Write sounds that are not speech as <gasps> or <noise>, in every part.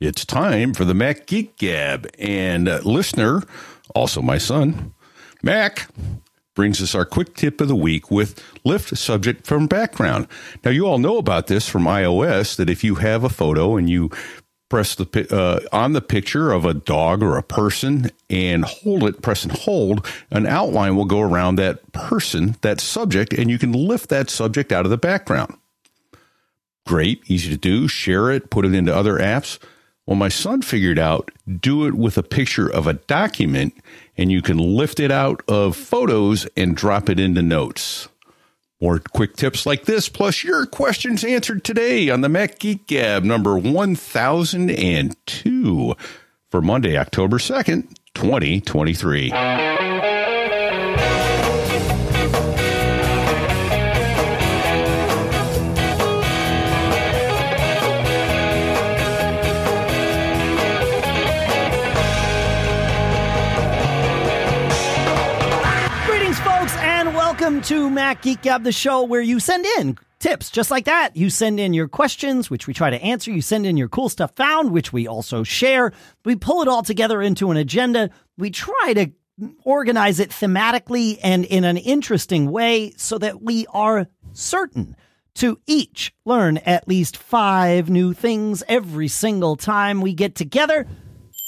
It's time for the Mac Geek Gab. And uh, listener, also my son, Mac, brings us our quick tip of the week with lift subject from background. Now, you all know about this from iOS that if you have a photo and you press the uh, on the picture of a dog or a person and hold it, press and hold, an outline will go around that person, that subject, and you can lift that subject out of the background. Great, easy to do. Share it, put it into other apps. Well, my son figured out do it with a picture of a document and you can lift it out of photos and drop it into notes. More quick tips like this, plus your questions answered today on the Mac Geek Gab number 1002 for Monday, October 2nd, 2023. Welcome to Mac Geek Gab, the show where you send in tips just like that. You send in your questions, which we try to answer. You send in your cool stuff found, which we also share. We pull it all together into an agenda. We try to organize it thematically and in an interesting way so that we are certain to each learn at least five new things every single time we get together.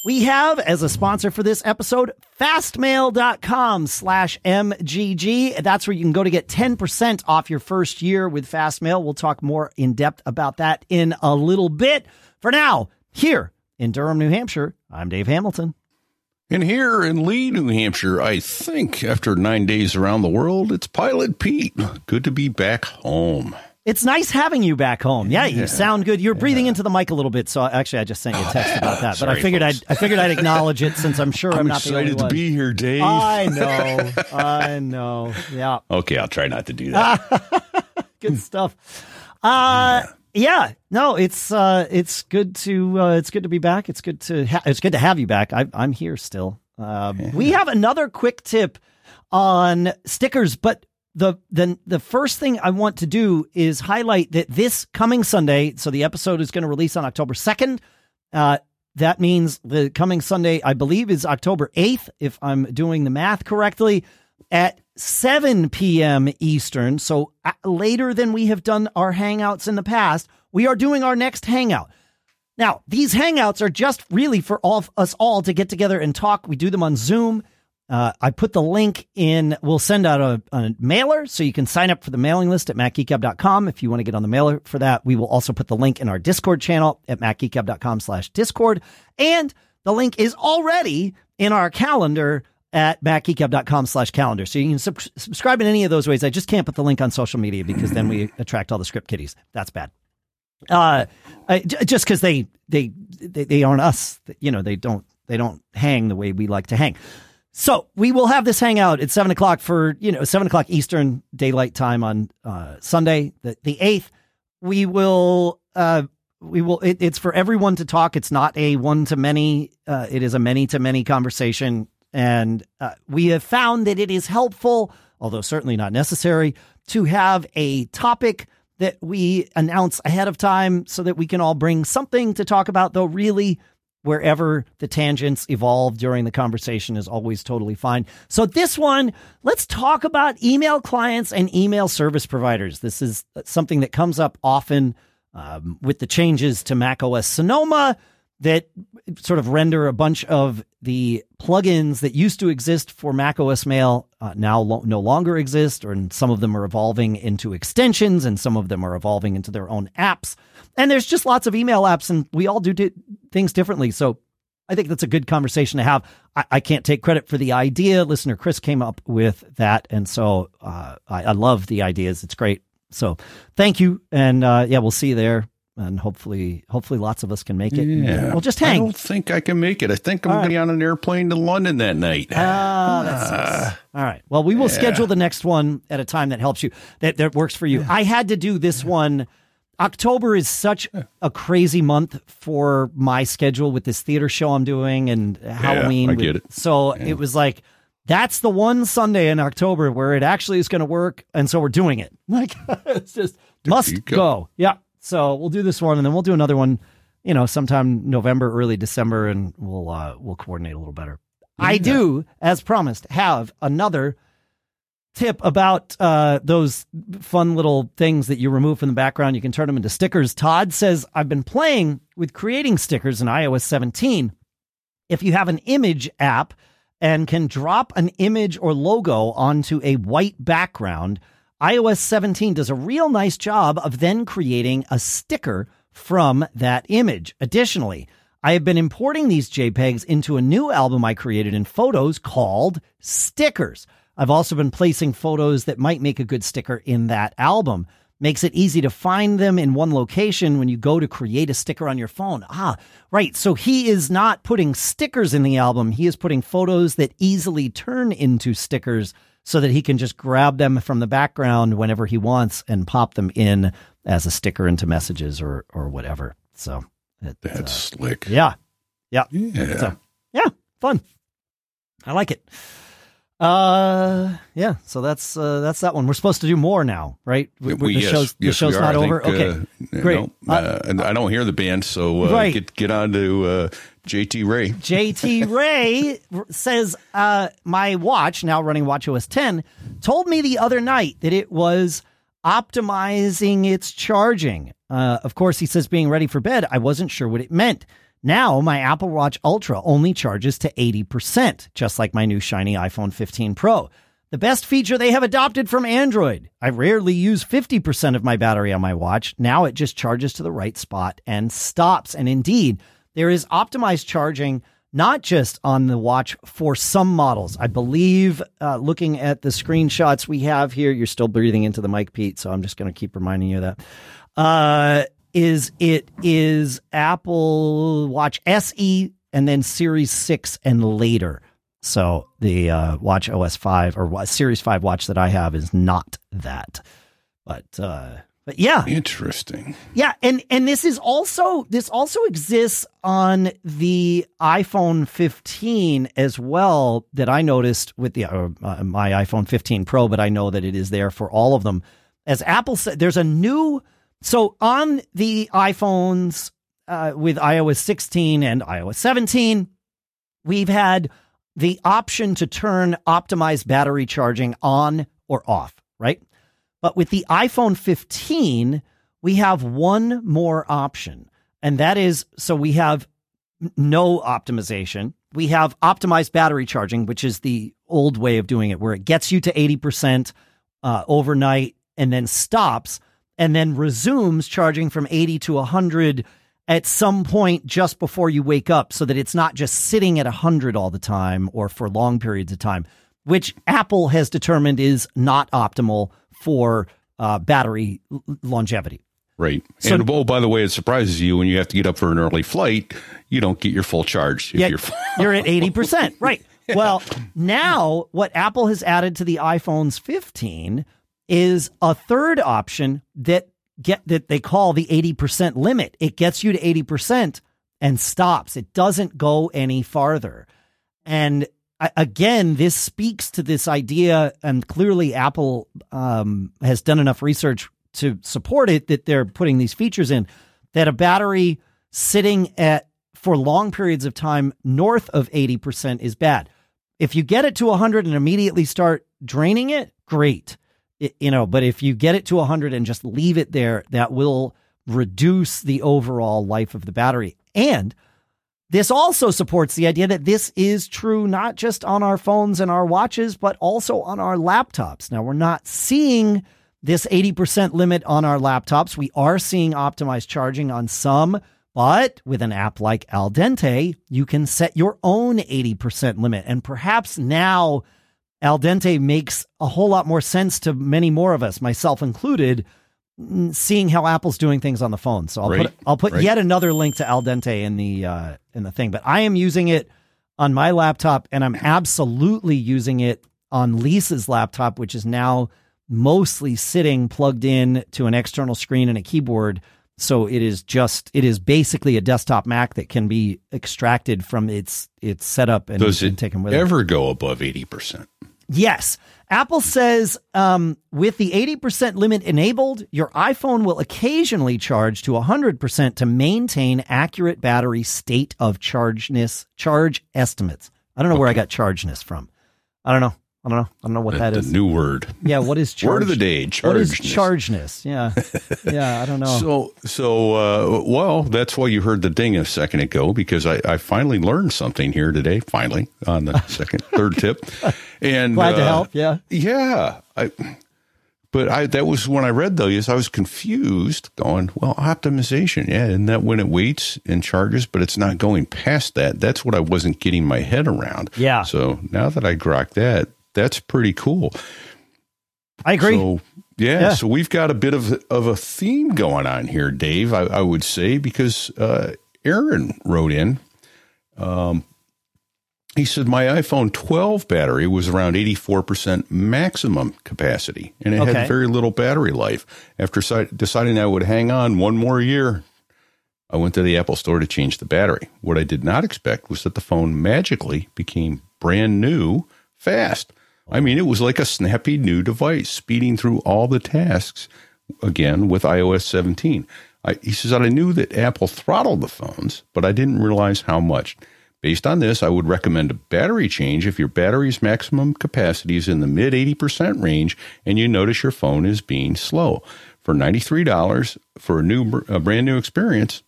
We have as a sponsor for this episode, fastmail.com slash MGG. That's where you can go to get 10% off your first year with Fastmail. We'll talk more in depth about that in a little bit. For now, here in Durham, New Hampshire, I'm Dave Hamilton. And here in Lee, New Hampshire, I think after nine days around the world, it's Pilot Pete. Good to be back home. It's nice having you back home. Yeah, you yeah. sound good. You're breathing yeah. into the mic a little bit, so actually, I just sent you a text about that. Sorry, but I figured I'd I figured I'd acknowledge it since I'm sure I'm, I'm not excited to be here, Dave. I know, I know. Yeah. Okay, I'll try not to do that. <laughs> good stuff. Uh, yeah. No, it's uh, it's good to uh, it's good to be back. It's good to ha- it's good to have you back. I, I'm here still. Um, yeah. We have another quick tip on stickers, but the the the first thing I want to do is highlight that this coming Sunday, so the episode is going to release on October second. Uh, that means the coming Sunday, I believe, is October eighth, if I'm doing the math correctly, at 7 p.m. Eastern. So uh, later than we have done our hangouts in the past, we are doing our next hangout. Now, these hangouts are just really for all us all to get together and talk. We do them on Zoom. Uh, I put the link in. We'll send out a, a, mailer so you can sign up for the mailing list at macgeekgab.com if you want to get on the mailer for that. We will also put the link in our Discord channel at macgeekgab.com slash Discord. And the link is already in our calendar at macgeekgab.com slash calendar. So you can sub- subscribe in any of those ways. I just can't put the link on social media because then we <laughs> attract all the script kiddies. That's bad. Uh, I, just because they, they, they, they aren't us, you know, they don't, they don't hang the way we like to hang. So we will have this hangout at seven o'clock for you know seven o'clock Eastern Daylight Time on uh, Sunday, the the eighth. We will uh, we will. It, it's for everyone to talk. It's not a one to many. Uh, it is a many to many conversation, and uh, we have found that it is helpful, although certainly not necessary, to have a topic that we announce ahead of time so that we can all bring something to talk about. Though really wherever the tangents evolve during the conversation is always totally fine. So, this one, let's talk about email clients and email service providers. This is something that comes up often um, with the changes to macOS Sonoma that sort of render a bunch of the plugins that used to exist for macOS Mail uh, now lo- no longer exist, or some of them are evolving into extensions, and some of them are evolving into their own apps. And there's just lots of email apps, and we all do di- things differently. So I think that's a good conversation to have. I, I, can't take credit for the idea. Listener Chris came up with that, and so uh, I, I, love the ideas. It's great. So thank you, and uh, yeah, we'll see you there and hopefully hopefully lots of us can make it. Yeah. We'll just hang. I don't think I can make it. I think I'm going to be on an airplane to London that night. Ah, that's uh, All right. Well, we will yeah. schedule the next one at a time that helps you, that, that works for you. Yeah. I had to do this one. October is such a crazy month for my schedule with this theater show I'm doing and Halloween. I get it. So it was like, that's the one Sunday in October where it actually is going to work. And so we're doing it. <laughs> Like, it's just must go. go. Yeah. So we'll do this one and then we'll do another one you know, sometime November, early December, and we'll uh, we'll coordinate a little better. I do, as promised, have another tip about uh, those fun little things that you remove from the background. You can turn them into stickers. Todd says, I've been playing with creating stickers in iOS 17. If you have an image app and can drop an image or logo onto a white background, iOS 17 does a real nice job of then creating a sticker from that image. Additionally, I have been importing these JPEGs into a new album I created in Photos called Stickers. I've also been placing photos that might make a good sticker in that album. Makes it easy to find them in one location when you go to create a sticker on your phone. Ah, right. So he is not putting stickers in the album. He is putting photos that easily turn into stickers so that he can just grab them from the background whenever he wants and pop them in as a sticker into messages or, or whatever. So it, that's uh, slick. Yeah. Yeah. Yeah. So, yeah. Fun. I like it. Uh, yeah. So that's uh, that's that one. We're supposed to do more now, right? We, the yes, show's, the yes, show's not over. Okay, uh, great. No, uh, and I don't hear the band, so uh, Right. get get on to uh, JT Ray. JT Ray says, uh, my watch, now running WatchOS 10, told me the other night that it was optimizing its charging. Uh, of course, he says being ready for bed. I wasn't sure what it meant. Now, my Apple Watch Ultra only charges to 80%, just like my new shiny iPhone 15 Pro. The best feature they have adopted from Android. I rarely use 50% of my battery on my watch. Now it just charges to the right spot and stops. And indeed, there is optimized charging not just on the watch for some models. I believe, uh, looking at the screenshots we have here, you're still breathing into the mic, Pete. So I'm just going to keep reminding you of that. Uh, is it is Apple Watch SE and then Series 6 and later. So the uh, Watch OS 5 or Series 5 watch that I have is not that. But uh, but yeah, Interesting. yeah, and and this is also this also exists on the iPhone 15 as well that I noticed with the uh, uh, my iPhone 15 Pro, but I know that it is there for all of them. As Apple said, there's a new so on the iPhones uh, with iOS 16 and iOS 17, we've had the option to turn optimized battery charging on or off, right? But with the iPhone 15, we have one more option. And that is so we have no optimization. We have optimized battery charging, which is the old way of doing it, where it gets you to 80% uh, overnight and then stops and then resumes charging from 80 to 100 at some point just before you wake up so that it's not just sitting at 100 all the time or for long periods of time, which Apple has determined is not optimal for uh, battery l- longevity. Right. So- and oh, by the way, it surprises you when you have to get up for an early flight, you don't get your full charge. If Yeah, you're, you're at <laughs> 80%. Right. <laughs> Well, now what Apple has added to the iPhones 15 is a third option that get that they call the 80% limit. It gets you to 80% and stops. It doesn't go any farther. And again, this speaks to this idea, and clearly Apple um, has done enough research to support it that they're putting these features in that a battery sitting at for long periods of time north of 80% is bad. If you get it to 100 and immediately start draining it, great. It- you know, but if you get it to 100 and just leave it there, that will reduce the overall life of the battery. And this also supports the idea that this is true not just on our phones and our watches, but also on our laptops. Now, we're not seeing this 80% limit on our laptops. We are seeing optimized charging on some, but with an app like Al Dente, you can set your own 80% limit. And perhaps now Al Dente makes a whole lot more sense to many more of us, myself included, seeing how Apple's doing things on the phone. So I'll Right, put I'll put right. yet another link to Al Dente in the uh, in the thing. But I am using it on my laptop, and I'm absolutely using it on Lisa's laptop, which is now mostly sitting plugged in to an external screen and a keyboard. So it is just it is basically a desktop Mac that can be extracted from its its setup and, does and taken with it. ever go above 80%? Yes. Apple says um, with the 80% limit enabled, your iPhone will occasionally charge to 100% to maintain accurate battery state of chargeness, charge estimates. I don't know okay. where I got chargeness from. I don't know. I don't know. I don't know what the, that the new word. Yeah, what is charge? word of the day? Chargeness. What is chargeness? Yeah, <laughs> yeah. I don't know. So, so uh, well, that's why you heard the ding a second ago because I, I finally learned something here today. Finally, on the second, <laughs> third tip, and glad uh, to help. Yeah, yeah. I, but I that was when I read those, I was confused, going, well, optimization, yeah, and that when it waits and charges, but it's not going past that. That's what I wasn't getting my head around. Yeah. So now that I grok that, that's pretty cool. I agree. So, yeah, yeah, so we've got a bit of of a theme going on here, Dave. I, I would say because uh, Aaron wrote in. Um, he said my iPhone 12 battery was around 84% maximum capacity, and it okay. had very little battery life. After deciding I would hang on one more year, I went to the Apple store to change the battery. What I did not expect was that the phone magically became brand new fast. I mean, it was like a snappy new device, speeding through all the tasks again with iOS 17. I, he says that I knew that Apple throttled the phones, but I didn't realize how much. Based on this, I would recommend a battery change if your battery's maximum capacity is in the mid 80% range and you notice your phone is being slow. For $93 for a new a brand new experience,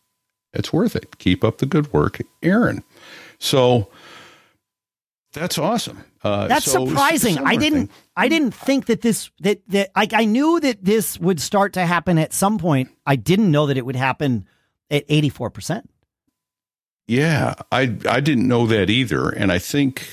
it's worth it. Keep up the good work, Aaron. So that's awesome. Uh, That's so surprising. I didn't. Thing. I didn't think that this that that I, I knew that this would start to happen at some point. I didn't know that it would happen at eighty four percent. Yeah, I I didn't know that either, and I think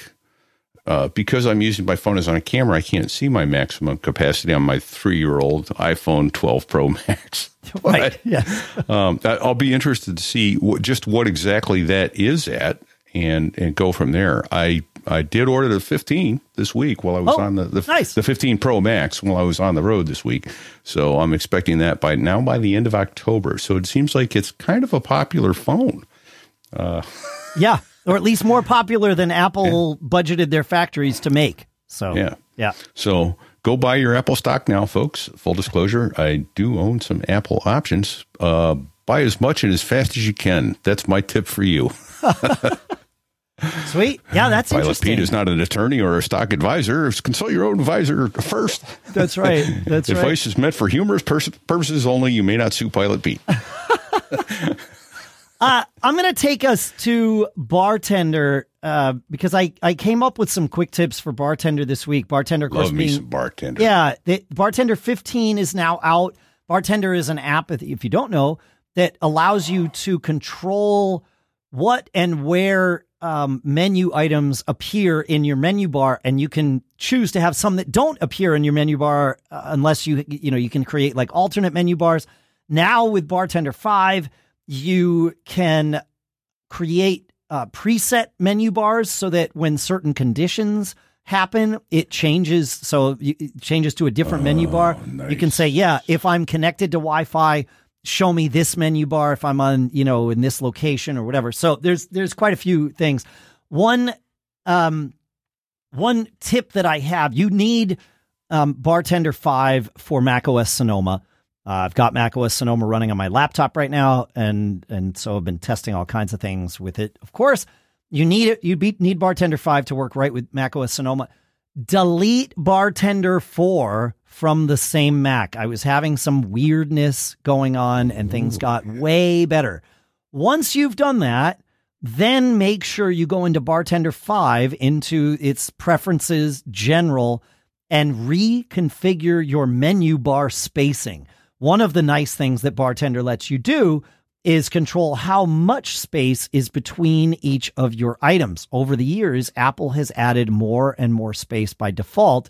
uh, because I'm using my phone as on a camera, I can't see my maximum capacity on my three year old iPhone 12 Pro Max. <laughs> right. Yeah. um, I'll be interested to see what, just what exactly that is at and and go from there. I I did order the 15 this week while I was oh, on the the, nice. the 15 Pro Max while I was on the road this week. So I'm expecting that by now by the end of October. So it seems like it's kind of a popular phone. Uh, <laughs> yeah, or at least more popular than Apple yeah. budgeted their factories to make. So yeah, yeah. So go buy your Apple stock now, folks. Full disclosure, I do own some Apple options. Uh, buy as much and as fast as you can. That's my tip for you. <laughs> <laughs> Sweet. Yeah, that's Pilot interesting. Pete is not an attorney or a stock advisor. Consult your own advisor first. That's right. That's Advice right. is meant for humorous pers- purposes only. You may not sue Pilot Pete. <laughs> uh, I'm going to take us to bartender uh, because I, I came up with some quick tips for bartender this week. Bartender, of course, Love being, me some bartender. Yeah, the, bartender 15 is now out. Bartender is an app, if you don't know, that allows you to control what and where um, menu items appear in your menu bar, and you can choose to have some that don't appear in your menu bar uh, unless you you know you can create like alternate menu bars. Now with Bartender Five, you can create uh, preset menu bars so that when certain conditions happen, it changes. So it changes to a different oh, menu bar. Nice. You can say, yeah, if I'm connected to Wi-Fi show me this menu bar if I'm on, you know, in this location or whatever. So there's there's quite a few things. One um one tip that I have, you need um, Bartender 5 for macOS Sonoma. Uh, I've got macOS Sonoma running on my laptop right now, and and so I've been testing all kinds of things with it. Of course, you need it. You need Bartender 5 to work right with macOS Sonoma. Delete Bartender 4 from the same Mac. I was having some weirdness going on and things got way better. Once you've done that, then make sure you go into Bartender 5 into its preferences general and reconfigure your menu bar spacing. One of the nice things that Bartender lets you do is control how much space is between each of your items. Over the years, Apple has added more and more space by default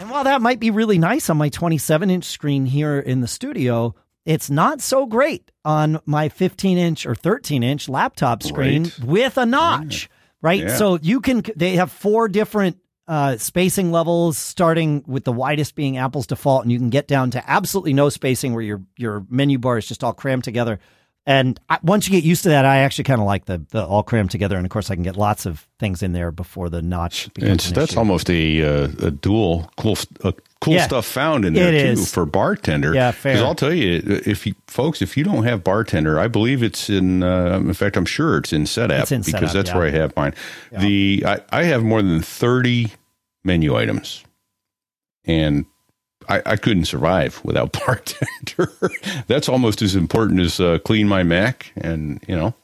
and while that might be really nice on my 27 inch screen here in the studio, it's not so great on my 15 inch or 13 inch laptop screen right. with a notch, right? Yeah. So you can, they have four different uh, spacing levels, starting with the widest being Apple's default, and you can get down to absolutely no spacing where your your menu bar is just all crammed together. And I, once you get used to that, I actually kind of like the the all crammed together. And of course, I can get lots of things in there before the notch. An that's issue. almost a, uh, a dual cool, uh, cool Yeah. stuff found in there too is. for bartender. Yeah, fair. Because I'll tell you, if you folks, if you don't have bartender, I believe it's in. Uh, in fact, I'm sure it's in setup It's in because setup, that's yeah. where I have mine. The I, I have more than thirty menu items, and I, I couldn't survive without <laughs> bartender. that's almost as important as uh, CleanMyMac, and you know.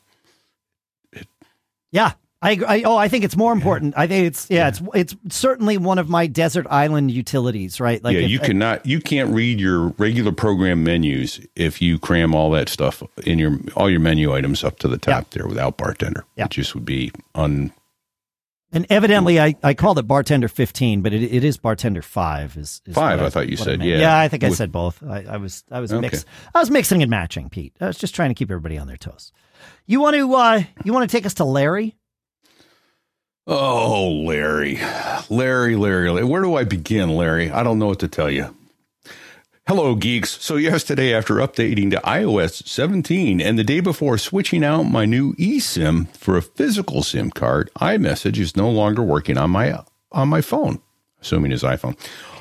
Yeah. I. I oh I think it's more important. I think it's yeah, it's it's certainly one of my desert island utilities, right? Like yeah, if- you cannot. You can't read your regular program menus if you cram all that stuff in your all your menu items up to the top there without bartender. Yeah. It just would be un. And evidently I, I called it bartender fifteen, but it, it is bartender five. Is, is Five, what I thought you said, yeah. yeah. I think I With- said both. I, I was I was Okay. mix I was mixing and matching, Pete. I was just trying to keep everybody on their toes. You want to uh you want to take us to Larry? Oh, Larry, Larry, Larry, Larry. Where do I begin, Larry? I don't know what to tell you. Hello, geeks. So, yesterday, after updating to iOS 17 and the day before switching out my new eSIM for a physical SIM card, iMessage is no longer working on my on my phone, assuming his iPhone.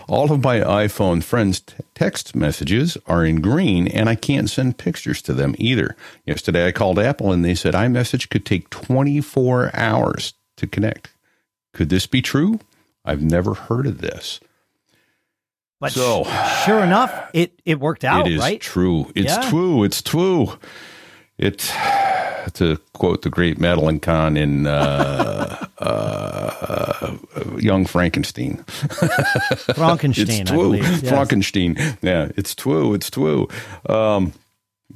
All of my iPhone friends' t- text messages are in green, and I can't send pictures to them either. Yesterday, I called Apple, and they said iMessage could take 24 hours to connect. Could this be true? I've never heard of this. But So- sure enough, it it worked out, it is right? true. It's Yeah. true. It's true. It, <sighs> to quote the great Madeline Kahn in uh, <laughs> uh, Young Frankenstein, Frankenstein, <laughs> it's I true. believe. Yes. Frankenstein. Yeah, it's true. It's true. Um,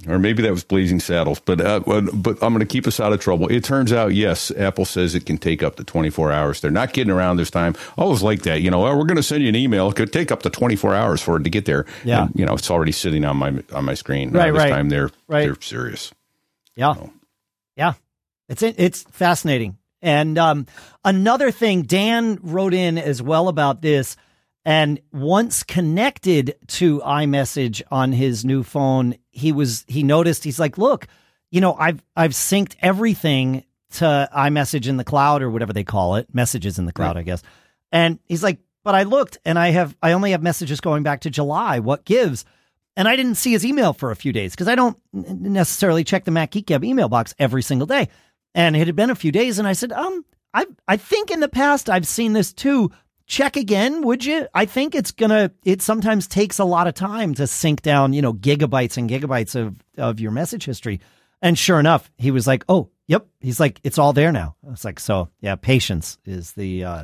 or maybe that was Blazing Saddles, but uh, but I'm going to keep us out of trouble. It turns out, yes, Apple says it can take up to 24 hours. They're not getting around this time. Always like that. You know, oh, we're going to send you an email. It could take up to 24 hours for it to get there. Yeah. And, you know, it's already sitting on my on my screen. Now Right, this right. time they're Right. they're serious. Yeah. Oh. Yeah. It's it's fascinating. And um, another thing, Dan wrote in as well about this. And once connected to iMessage on his new phone, he was he noticed he's like, look, you know, I've I've synced everything to iMessage in the cloud or whatever they call it, messages in the cloud, I guess. And he's like, but I looked and I have I only have messages going back to July. What gives? And I didn't see his email for a few days because I don't necessarily check the Mac Geek Gab email box every single day. And it had been a few days, and I said, um, I I think in the past I've seen this too. Check again, would you? I think it's gonna. It sometimes takes a lot of time to sync down, you know, gigabytes and gigabytes of of your message history. And sure enough, he was like, "Oh, yep." He's like, "It's all there now." I was like, "So yeah, patience is the." uh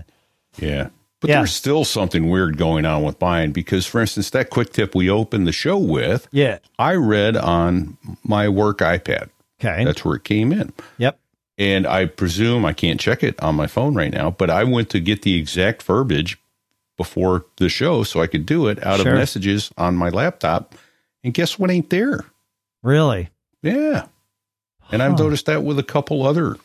Yeah. But Yeah. there's still something weird going on with mine because, for instance, that quick tip we opened the show with, Yeah. I read on my work iPad. Okay. That's where it came in. yep. And I presume I can't check it on my phone right now, but I went to get the exact verbiage before the show so I could do it out Sure. of messages on my laptop. And guess what ain't there? Really. Yeah. And I've noticed that with a couple other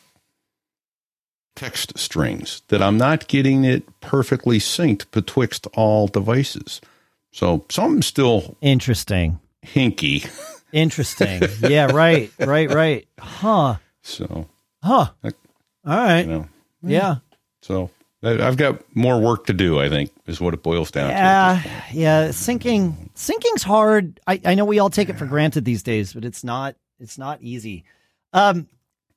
text strings that I'm not getting it perfectly synced betwixt all devices. So something's still Interesting. hinky. Interesting. yeah. Right. Right. Right. <laughs> Huh. So, Huh. All right. you know, Yeah. so I've got more work to do, I think, is what it boils down to. Yeah, yeah. Syncing, syncing's hard. I, I know we all take it for granted these days, but it's not. It's not easy. Um,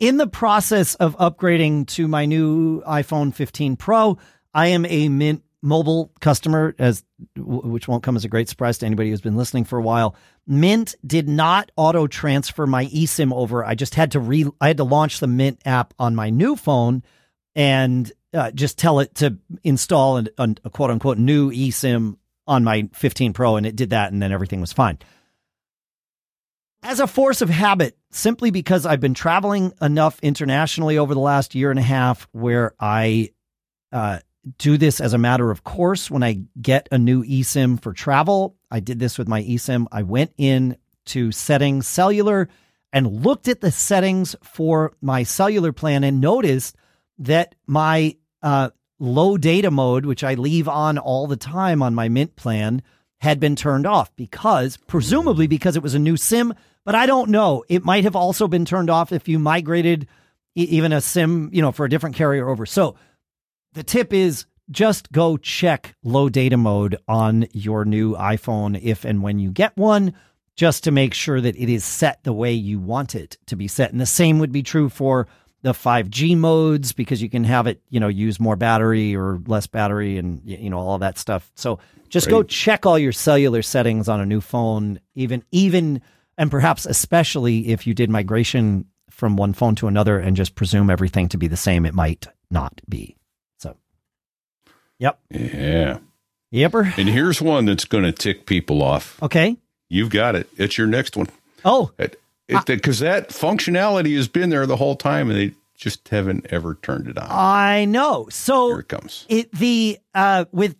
in the process of upgrading to my new iPhone 15 Pro, I am a Mint mobile customer, as which won't come as a great surprise to anybody who's been listening for a while. Mint did not auto transfer my eSIM over. I just had to re. I had to launch the Mint app on my new phone and uh, just tell it to install an, an, a quote unquote new eSIM on my 15 Pro, and it did that, and then everything was fine. As a force of habit, simply because I've been traveling enough internationally over the last year and a half where I uh, do this as a matter of course when I get a new eSIM for travel. I did this with my eSIM. I went in to settings cellular and looked at the settings for my cellular plan and noticed that my uh, low data mode, which I leave on all the time on my Mint plan, had been turned off because, presumably, because it was a new SIM, but I don't know. It might have also been turned off if you migrated even a SIM, you know, for a different carrier over. So the tip is just go check low data mode on your new iPhone if and when you get one, just to make sure that it is set the way you want it to be set. And the same would be true for the 5G modes because you can have it, you know, use more battery or less battery and you know all that stuff. So just go check all your cellular settings on a new phone, even even and perhaps especially if you did migration from one phone to another and just presume everything to be the same, it might not be. Yep, Yeah. yepper. And here's one that's going to tick people off. Okay. You've got it. It's your next one. Oh, Because that functionality has been there the whole time and they just haven't ever turned it on. I know. So here it comes. it the uh with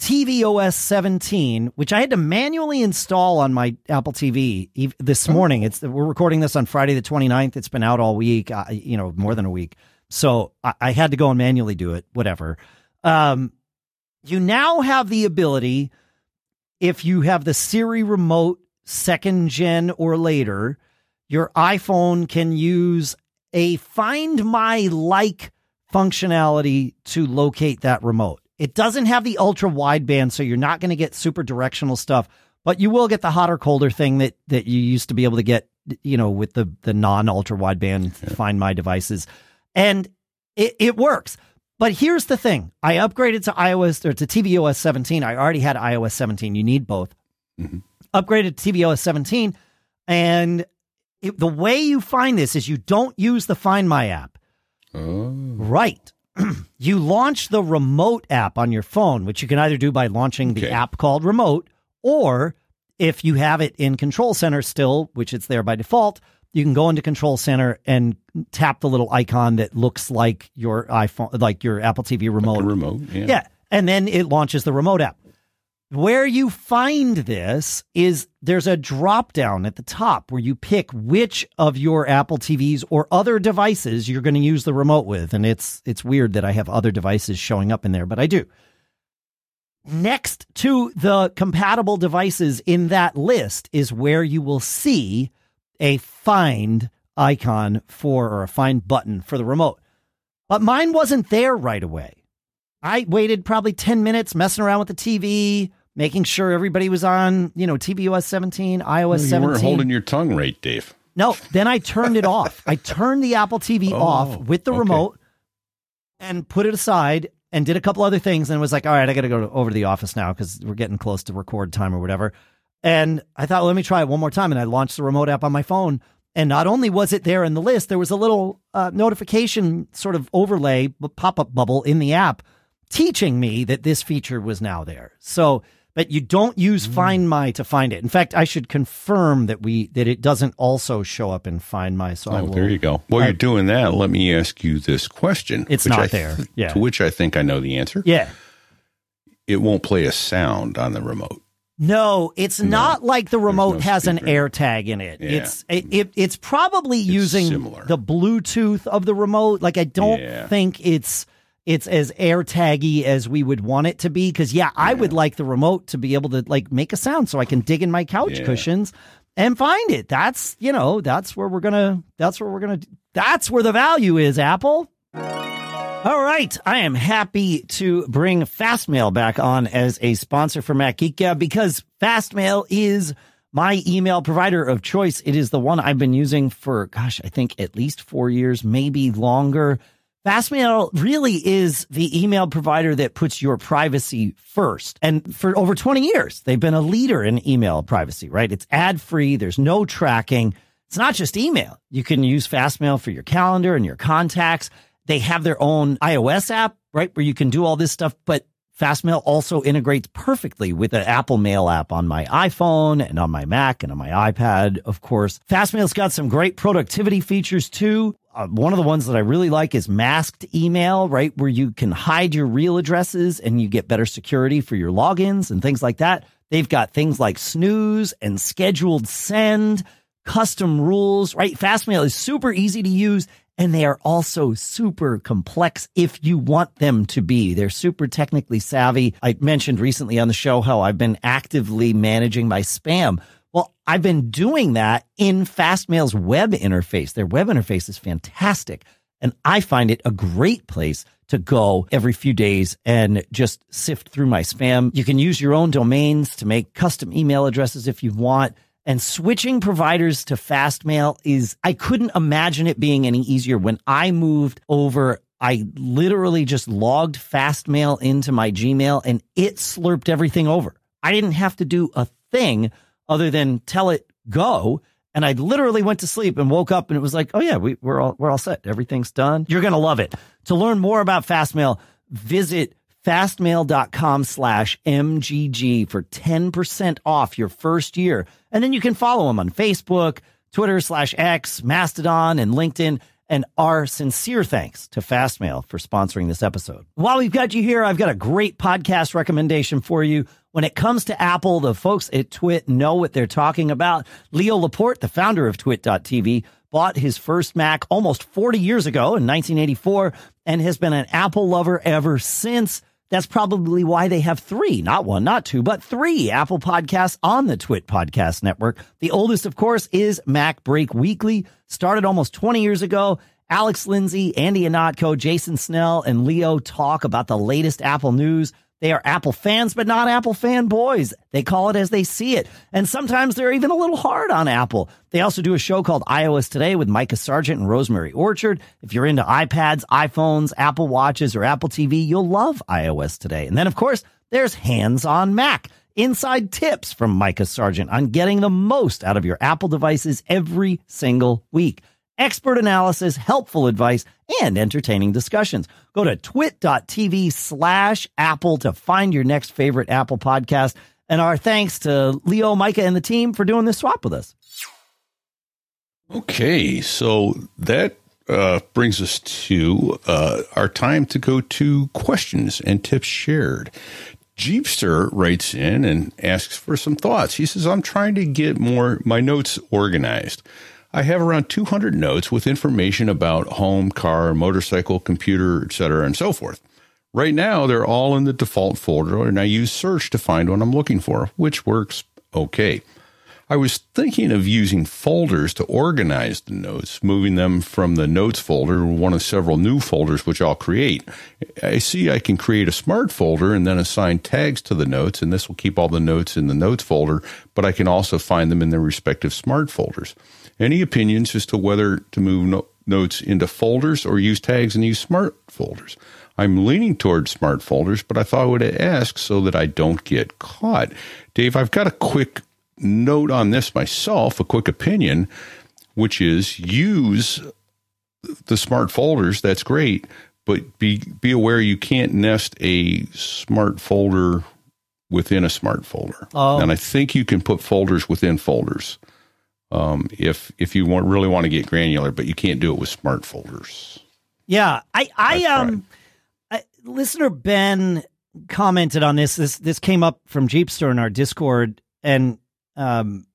tvOS 17, which I had to manually install on my Apple TV this morning. It's we're recording this on Friday the 29th. It's been out all week, uh, you know, more than a week. So I, I had to go and manually do it. Whatever. Um, you now have the ability, if you have the Siri remote second gen or later, your iPhone can use a Find My Like functionality to locate that remote. It doesn't have the ultra wideband, so you're not going to get super directional stuff, but you will get the hotter, colder thing that that you used to be able to get, you know, with the the non ultra wideband Find My devices, and it, it works. But here's the thing: I upgraded to iOS or to tvOS 17. I already had iOS 17. You need both. Mm-hmm. Upgraded to tvOS 17, and it, the way you find this is you don't use the Find My app. Oh. Right. <clears throat> you launch the remote app on your phone, which you can either do by launching the Okay. app called remote, or if you have it in Control Center still, which it's there by default, you can go into Control Center and tap the little icon that looks like your iPhone, like your Apple TV remote. The remote. Yeah. Yeah. And then it launches the remote app. Where you find this is there's a drop down at the top where you pick which of your Apple TVs or other devices you're going to use the remote with. And it's it's weird that I have other devices showing up in there, but I do. Next to the compatible devices in that list is where you will see a find icon for or a find button for the remote. But mine wasn't there right away. I waited probably 10 minutes messing around with the TV, making sure everybody was on, you know, tvOS 17, iOS Well, you 17. weren't holding your tongue right, Dave. No, then I turned it off. I turned the Apple TV <laughs> Oh, off with the okay. remote and put it aside and did a couple other things and was like, all right, I got to go over to the office now because we're getting close to record time or whatever. And I thought, let me try it one more time. And I launched the remote app on my phone. And not only was it there in the list, there was a little uh, notification sort of overlay, pop up bubble in the app teaching me that this feature was now there. So, but you don't use Hmm. Find My to find it. In fact, I should confirm that we that it doesn't also show up in Find My. So I Oh, will, there you go. While I- you're doing that, let me ask you this question. It's not I there. th- Yeah. To which I think I know the answer. Yeah. It won't play a sound on the remote. No, it's not like the remote no has an AirTag in it. Yeah. It's it, it it's probably using similar. the Bluetooth of the remote. Like I don't Yeah. think it's it's as AirTaggy as we would want it to be. Because yeah, I would like the remote to be able to like make a sound so I can dig in my couch Yeah. cushions and find it. That's you know that's where we're gonna that's where we're gonna that's where the value is. Apple. All right. I am happy to bring Fastmail back on as a sponsor for Mac Geek because Fastmail is my email provider of choice. It is the one I've been using for, gosh, I think at least four years, maybe longer. Fastmail really is the email provider that puts your privacy first. And for over 20 years, they've been a leader in email privacy, right? It's ad free. There's no tracking. It's not just email. You can use Fastmail for your calendar and your contacts. They have their own iOS app, right, where you can do all this stuff, but Fastmail also integrates perfectly with the Apple Mail app on my iPhone and on my Mac and on my iPad, of course. Fastmail's got some great productivity features too. Uh, one of the ones that I really like is masked email, right, where you can hide your real addresses and you get better security for your logins and things like that. They've got things like snooze and scheduled send, custom rules, right? Fastmail is super easy to use and they are also super complex if you want them to be. They're super technically savvy. I mentioned recently on the show how I've been actively managing my spam. Well, I've been doing that in Fastmail's web interface. Their web interface is fantastic. And I find it a great place to go every few days and just sift through my spam. You can use your own domains to make custom email addresses if you want. And switching providers to Fastmail is, I couldn't imagine it being any easier. When I moved over, I literally just logged Fastmail into my Gmail and it slurped everything over. I didn't have to do a thing other than tell it go. And I literally went to sleep and woke up and it was like, oh yeah, we, we're all we're all set. Everything's done. You're gonna love it. To learn more about Fastmail, visit fastmail.com slash MGG for 10% off your first year. And then you can follow them on Facebook, Twitter slash X, Mastodon, and LinkedIn. And our sincere thanks to Fastmail for sponsoring this episode. While we've got you here, I've got a great podcast recommendation for you. When it comes to Apple, the folks at Twit know what they're talking about. Leo Laporte, the founder of Twit.tv, bought his first Mac almost 40 years ago in 1984 and has been an Apple lover ever since. That's probably why they have three, not one, not two, but three Apple podcasts on the Twit Podcast Network. The oldest, of course, is MacBreak Weekly, started almost 20 years ago. Alex Lindsay, Andy Ihnatko, Jason Snell, and Leo talk about the latest Apple news. They are Apple fans, but not Apple fanboys. They call it as they see it. And sometimes they're even a little hard on Apple. They also do a show called iOS Today with Micah Sargent and Rosemary Orchard. If you're into iPads, iPhones, Apple Watches, or Apple TV, you'll love iOS Today. And then, of course, there's Hands on Mac. Inside tips from Micah Sargent on getting the most out of your Apple devices every single week expert analysis, helpful advice, and entertaining discussions. Go to twit.tv slash Apple to find your next favorite Apple podcast. And our thanks to Leo, Micah, and the team for doing this swap with us. Okay, so that uh, brings us to uh, our time to go to questions and tips shared. Jeepster writes in and asks for some thoughts. He says, I'm trying to get more my notes organized. I have around 200 notes with information about home, car, motorcycle, computer, etc., and so forth. Right now, they're all in the default folder, and I use search to find what I'm looking for, which works okay. I was thinking of using folders to organize the notes, moving them from the notes folder to one of several new folders, which I'll create. I see I can create a smart folder and then assign tags to the notes, and this will keep all the notes in the notes folder, but I can also find them in their respective smart folders. Any opinions as to whether to move no- notes into folders or use tags and use smart folders? I'm leaning towards smart folders, but I thought I would ask so that I don't get caught. Dave, I've got a quick note on this myself, a quick opinion, which is use the smart folders. That's great, but be be aware you can't nest a smart folder within a smart folder. Oh. And I think you can put folders within folders um, if if you want really want to get granular, but you can't do it with smart folders. Yeah, I I um, I, listener Ben commented on this. This this came up from Jeepster in our Discord, and um,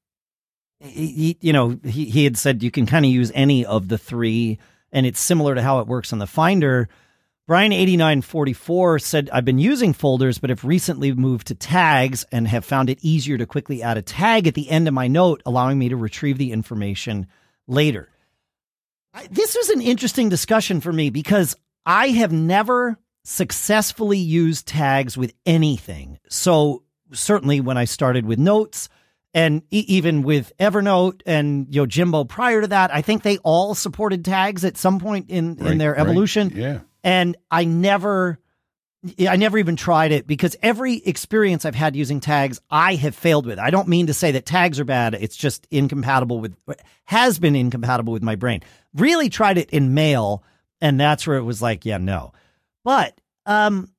he, you know he he had said you can kind of use any of the three, and it's similar to how it works on the Finder. Brian8944 said, I've been using folders, but have recently moved to tags and have found it easier to quickly add a tag at the end of my note, allowing me to retrieve the information later. This was an interesting discussion for me because I have never successfully used tags with anything. So, certainly when I started with notes, and even with Evernote and you know Jimbo prior to that, I think they all supported tags at some point in right, in their evolution. Right. Yeah and I never I never even tried it because every experience I've had using tags, I have failed with. I don't mean to say that tags are bad. It's just incompatible with, has been incompatible with my brain. Really tried it in mail, and that's where it was like, yeah, no. But, um,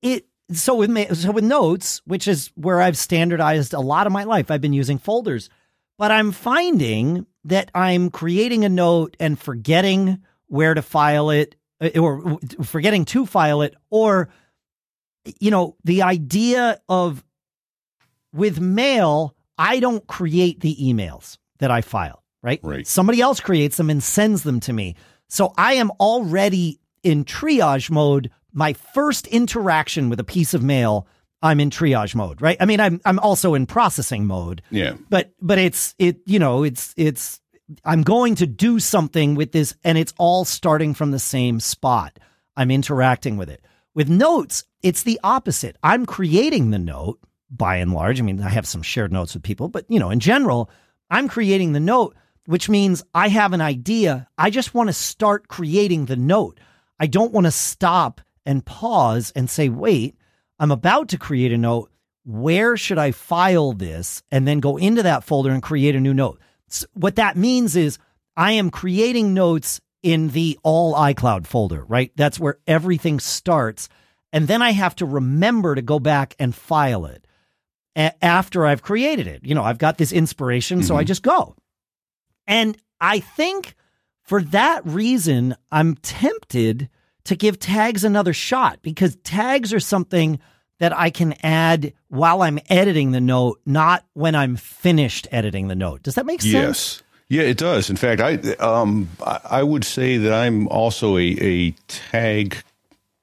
it, so with, so with notes, which is where I've standardized a lot of my life, I've been using folders, but I'm finding that I'm creating a note and forgetting where to file it uh, or forgetting to file it or you know the idea of with mail i don't create the emails that i file right right somebody else creates them and sends them to me so i am already in triage mode my first interaction with a piece of mail I'm in triage mode, right? I mean, I'm I'm also in processing mode. Yeah. But but it's it you know it's it's I'm going to do something with this, and it's all starting from the same spot. I'm interacting with it. With notes, it's the opposite. I'm creating the note by and large. I mean, I have some shared notes with people, but you know, in general, I'm creating the note, which means I have an idea. I just want to start creating the note. I don't want to stop and pause and say, wait, I'm about to create a note. Where should I file this? And then go into that folder and create a new note. So what that means is I am creating notes in the all iCloud folder, right? That's where everything starts. And then I have to remember to go back and file it a- after I've created it. You know, I've got this inspiration, so I mm-hmm. just go. And I think for that reason, I'm tempted to give tags another shot because tags are something that I can add while I'm editing the note, not when I'm finished editing the note. Does that make sense? Yes. Yeah, it does. In fact, I um I would say that I'm also a, a tag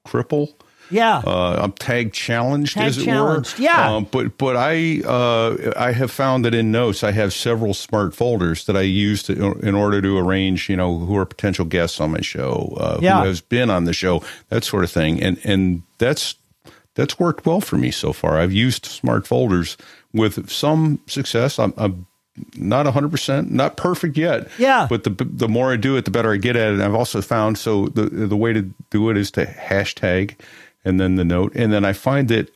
cripple. Yeah. Uh, I'm tag challenged, Tag as it challenged, were. yeah. Um, but but I uh, I have found that in notes I have several smart folders that I use to in order to arrange you know who are potential guests on my show, uh, Yeah. who has been on the show, that sort of thing, and and that's that's worked well for me so far. I've used smart folders with some success. I'm, I'm not 100%, not perfect yet. Yeah. But the the more I do it, the better I get at it. And I've also found so the the way to do it is to hashtag and then the note. And then I find that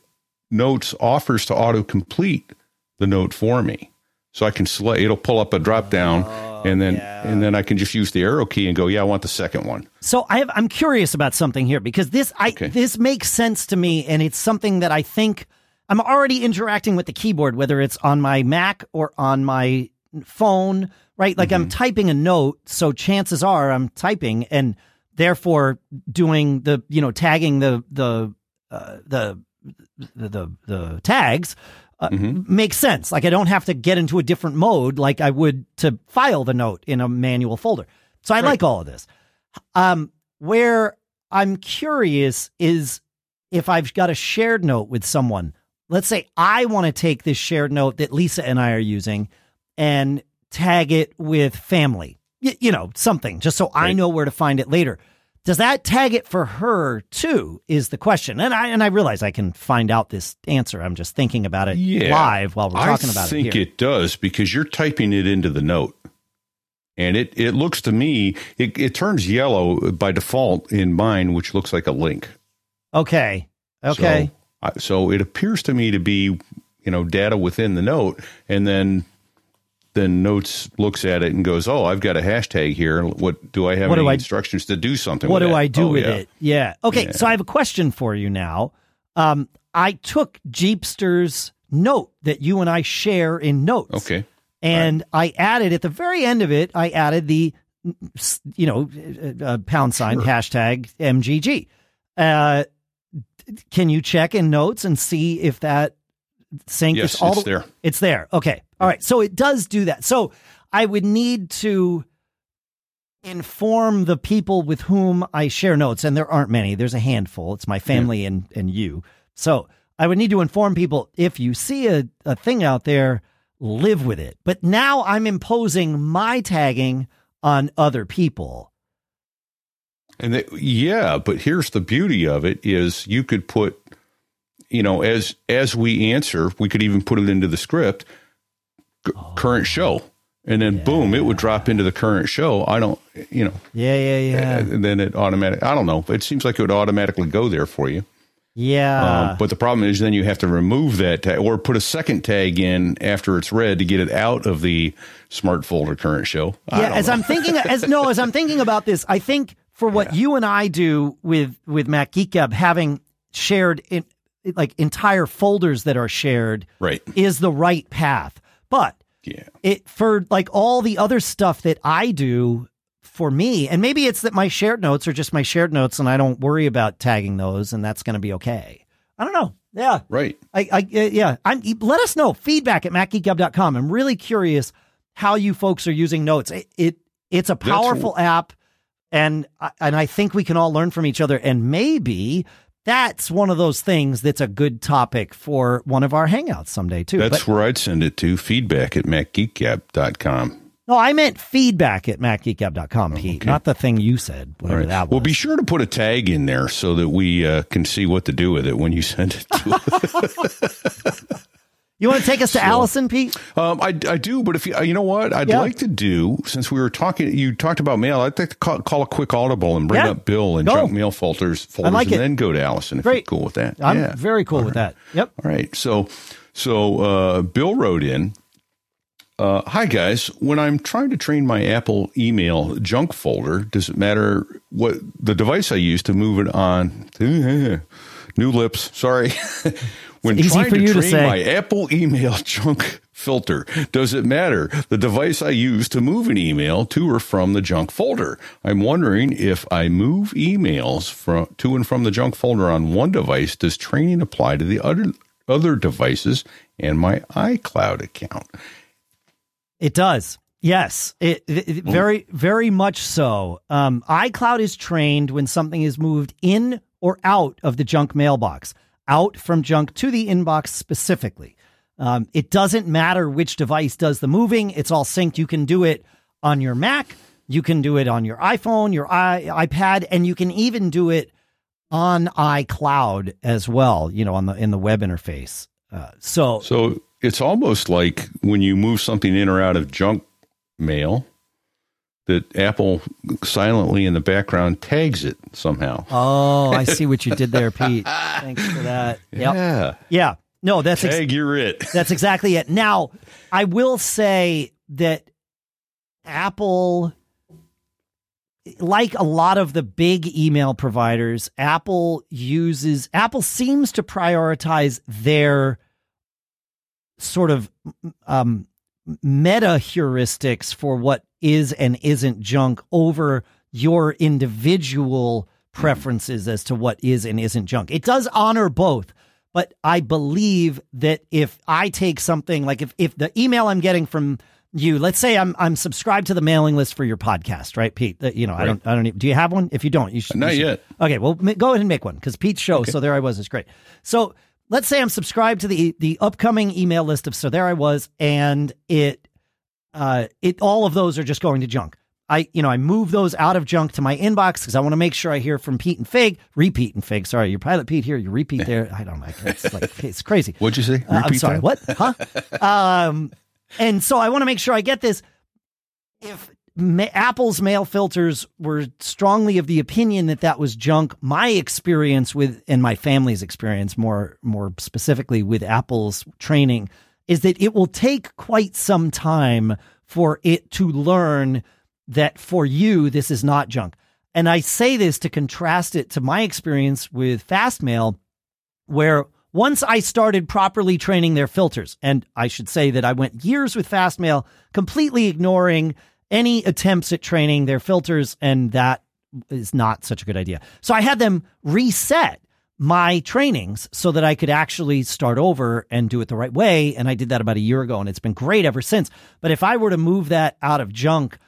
notes offers to autocomplete the note for me. So I can select it'll pull up a drop down and then and then I can just use the arrow key and go, yeah, I want the second one. So I have, I'm curious about something here because this I Okay. this makes sense to me, and it's something that I think I'm already interacting with the keyboard, whether it's on my Mac or on my phone, right? Like I'm typing a note, so chances are I'm typing, and therefore doing the you know tagging the the uh, the the the, the tags. Uh, Makes sense. Like I don't have to get into a different mode like I would to file the note in a manual folder. So I like all of this. Um, where I'm curious is if I've got a shared note with someone. Let's say I want to take this shared note that Lisa and I are using and tag it with family. Y- you know, something just so I know where to find it later. Does that tag it for her too? Is the question, and I and I realize I can find out this answer. I'm just thinking about it Yeah. live while we're talking I about it. I think it does because you're typing it into the note. And it, it looks to me, it, it turns yellow by default in mine, which looks like a link. okay, okay, So, so it appears to me to be, you know, data within the note. And then then notes looks at it and goes, "Oh, I've got a hashtag here. What do I have What any do I- instructions to do something? what do that?" I do Oh, with yeah. it? Yeah. Okay. Yeah. So I have a question for you now. Um, I took Jeepster's note that you and I share in notes. Okay. And I added at the very end of it, I added the, you know, uh, pound sign hashtag MGG. Uh, can you check in notes and see if that sync Yes, is all it's the- there. It's there. Okay. All right. So it does do that. So I would need to inform the people with whom I share notes, and there aren't many. There's a handful. It's my family and and you. So I would need to inform people if you see a, a thing out there, live with it. But now I'm imposing my tagging on other people. And they, yeah, but here's the beauty of it is you could put, you know, as as we answer, we could even put it into the script, current show, and then boom, it would drop into the current show. I don't, you know, Yeah, yeah, yeah. and then it automatic. I don't know. It seems like it would automatically go there for you. yeah. Um, but the problem is then you have to remove that tag or put a second tag in after it's read to get it out of the smart folder current show. I yeah as know. i'm thinking as no as i'm thinking about this i think for what you and i do with with mac geek Gab, having shared in like entire folders that are shared right. is the right path but Yeah. it for like all the other stuff that i do for me and maybe it's that my shared notes are just my shared notes and i don't worry about tagging those and that's going to be okay i don't know yeah Right. I, I yeah. I'm let us know feedback at macgeekgub.com. I'm really curious how you folks are using notes. It, it it's a powerful app, and I- and I think we can all learn from each other. And maybe that's one of those things that's a good topic for one of our hangouts someday too. That's But- where I'd send it to feedback at macgeekgab.com. no, I meant feedback at macgeekgab.com, Pete, not the thing you said, whatever right. that was. Well, be sure to put a tag in there so that we uh, can see what to do with it when you send it to us. <laughs> you want to take us to Allison, Pete? Um, I, I do, but if you, you know what, I'd Yeah. like to do since we were talking, you talked about mail. I'd like to call, call a quick audible and bring Yeah. up Bill and Go. junk mail folders, folders like and it. then go to Allison. If Great. you're cool with that, I'm yeah. very cool with that. Yep. All right. So, so uh, Bill wrote in. Uh, Hi guys. When I'm trying to train my Apple email junk folder, does it matter what the device I use to move it on? <laughs> New lips. Sorry. <laughs> when It's trying to to train say. my Apple email <laughs> junk filter, does it matter the device I use to move an email to or from the junk folder? I'm wondering if I move emails from to and from the junk folder on one device, does training apply to the other other devices and my iCloud account? It does. Yes, it, it- it- very, very much so. Um, iCloud is trained when something is moved in or out of the junk mailbox, out from junk to the inbox specifically. Um, it doesn't matter which device does the moving; it's all synced. You can do it on your Mac, you can do it on your iPhone, your i iPad, and you can even do it on iCloud as well. You know, on the in the web interface. Uh, so So it's almost like when you move something in or out of junk mail, that Apple silently in the background tags it somehow. Oh, I see what you did there, <laughs> Pete. Thanks for that. Yep. Yeah. Yeah. No, that's ex- Tag, you're it. <laughs> that's exactly it. Now, I will say that Apple like a lot of the big email providers, Apple uses Apple seems to prioritize their sort of um, meta heuristics for what is and isn't junk over your individual preferences as to what is and isn't junk. It does honor both, but I believe that if I take something like if if the email I'm getting from you, let's say I'm I'm subscribed to the mailing list for your podcast, right, Pete? That you know, I don't I don't. Even, do you have one? If you don't, you should. Not you should- yet. Okay, well, go ahead and make one because Pete's show. So there I was. It's great. So let's say I'm subscribed to the the upcoming email list of. So there I was, and it uh it all of those are just going to junk. I you know I move those out of junk to my inbox because I want to make sure I hear from Pete and Fig, repeat and Fig. Sorry, your pilot Pete here, you repeat there. I don't know. It's like <laughs> it's crazy. What'd you say? Uh, I'm sorry. that? What? Huh? <laughs> um, and so I want to make sure I get this. If ma- Apple's mail filters were strongly of the opinion that that was junk, my experience with and my family's experience more more specifically with Apple's training is that it will take quite some time for it to learn that for you this is not junk. And I say this to contrast it to my experience with Fastmail where once I started properly training their filters, and I should say that I went years with Fastmail, completely ignoring any attempts at training their filters, and that is not such a good idea. So I had them reset my trainings so that I could actually start over and do it the right way. And I did that about a year ago, and it's been great ever since. But if I were to move that out of junk,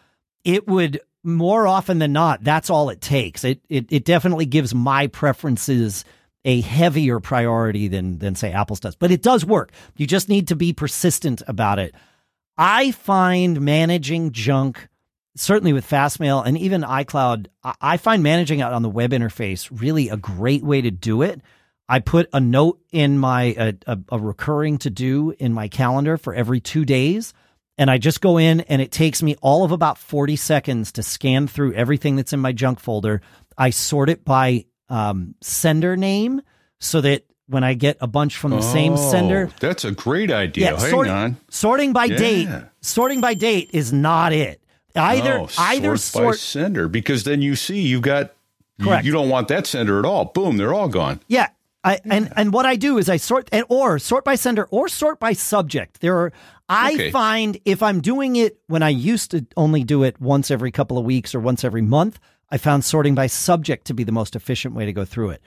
it would more often than not, that's all it takes. It it, it definitely gives my preferences a heavier priority than than say Apple's does. But it does work. You just need to be persistent about it. I find managing junk, certainly with Fastmail and even iCloud, I- find managing it on the web interface really a great way to do it. I put a note in my a, a, a recurring to do in my calendar for every two days. And I just go in and it takes me all of about 40 seconds to scan through everything that's in my junk folder. I sort it by um, sender name so that when I get a bunch from the same Oh, sender, That's a great idea. Hang sort- on. sorting by Yeah. date. Sorting by date is not it. Either Oh, either sort by sender because then you see you've got you, Correct. you don't want that sender at all. Boom, they're all gone. Yeah. I, and and what I do is I sort and or sort by sender or sort by subject. There are I Okay. find if I'm doing it when I used to only do it once every couple of weeks or once every month, I found sorting by subject to be the most efficient way to go through it.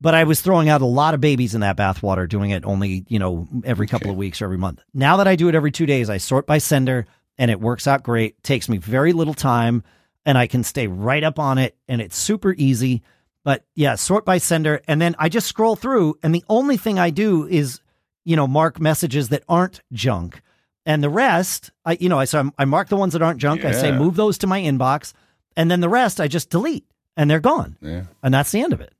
But I was throwing out a lot of babies in that bathwater doing it only, you know, every couple of weeks or every month. Now that I do it every 2 days, I sort by sender and it works out great. Takes me very little time and I can stay right up on it and it's super easy. But yeah, sort by sender. And then I just scroll through. And the only thing I do is, you know, mark messages that aren't junk. And the rest, I, you know, I, so I mark the ones that aren't junk. I say, move those to my inbox. And then the rest I just delete and they're gone. Yeah. And that's the end of it.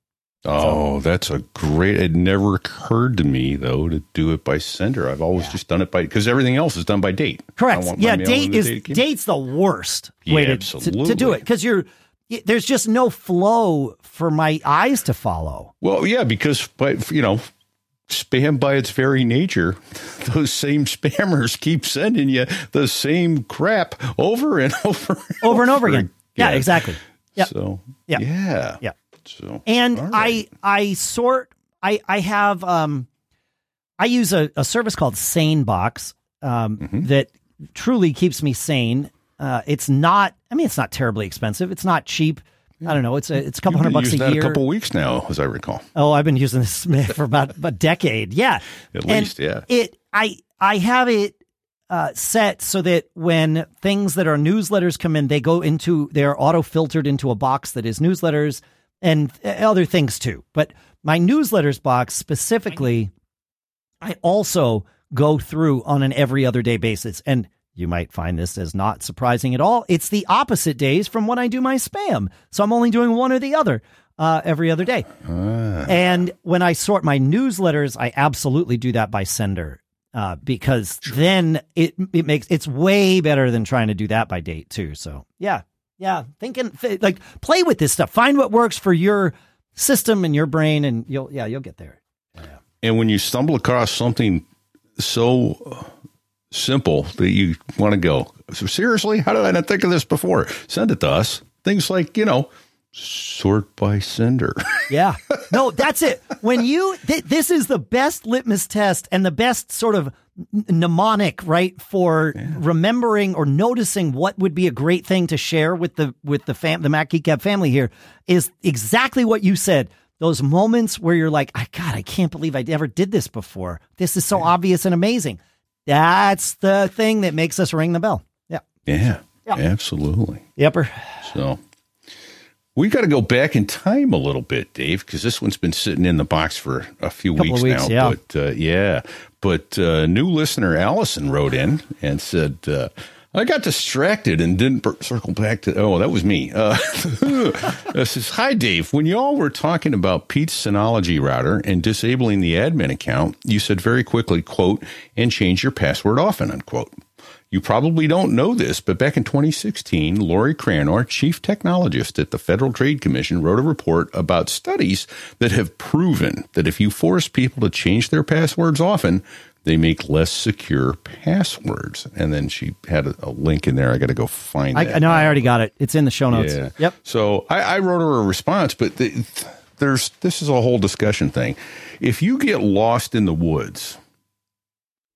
Oh, that's a great. It never occurred to me though to do it by sender. I've always just done it by because everything else is done by date. Correct. Yeah, date is date date's the worst Yeah, way to, to, to do it because you're there's just no flow for my eyes to follow. Well, yeah, because but you know, spam by its very nature, <laughs> those same spammers keep sending you the same crap over and <laughs> over and Over and over again. Yeah, exactly. Yep. So Yeah. yeah, Yeah. So And right. I I sort I I have um I use a, a service called SaneBox um Mm-hmm. that truly keeps me sane. Uh it's not I mean it's not terribly expensive. It's not cheap. I don't know. It's a it's a couple You've hundred bucks a year. a couple weeks now, as I recall. Oh, I've been using this <laughs> for about a decade. Yeah. At And least, yeah. It I I have it uh, set so that when things that are newsletters come in, they go into they're auto filtered into a box that is newsletters and uh, other things too. But my newsletters box specifically, I also go through on an every other day basis. And you might find this as not surprising at all. It's the opposite days from when I do my spam. So I'm only doing one or the other uh, every other day. And when I sort my newsletters, I absolutely do that by sender. Uh, because then it it makes it's way better than trying to do that by date too. So yeah, yeah, thinking like play with this stuff. Find what works for your system and your brain, and you'll yeah you'll get there. And when you stumble across something so simple that you want to go, seriously, how did I not think of this before? Send it to us. Things like, you know, sort by sender. <laughs> Yeah. No, that's it. When you, th- this is the best litmus test and the best sort of mnemonic, right, for remembering or noticing what would be a great thing to share with the with the fam the Mac Geek family here is exactly what you said. Those moments where you're like, "I God, I can't believe I ever did this before. This is so obvious and amazing." That's the thing that makes us ring the bell. Yeah. yeah, Yeah. absolutely. Yepper. So we got to go back in time a little bit, Dave, because this one's been sitting in the box for a few weeks, weeks, now. yeah. But uh, yeah, but uh, new listener Allison wrote in and said. Uh, I got distracted and didn't circle back to. Oh, that was me. Uh, <laughs> says, "Hi, Dave. When y'all were talking about Pete's Synology router and disabling the admin account, you said very quickly, quote, and change your password often, unquote. You probably don't know this, but back in 2016, Lorrie Cranor, chief technologist at the Federal Trade Commission, wrote a report about studies that have proven that if you force people to change their passwords often, they make less secure passwords. And then she had a, a link in there. I got to go find I, that. I know I already got it. It's in the show notes. Yeah. Yep. So I, I wrote her a response, but the, there's this is a whole discussion thing. If you get lost in the woods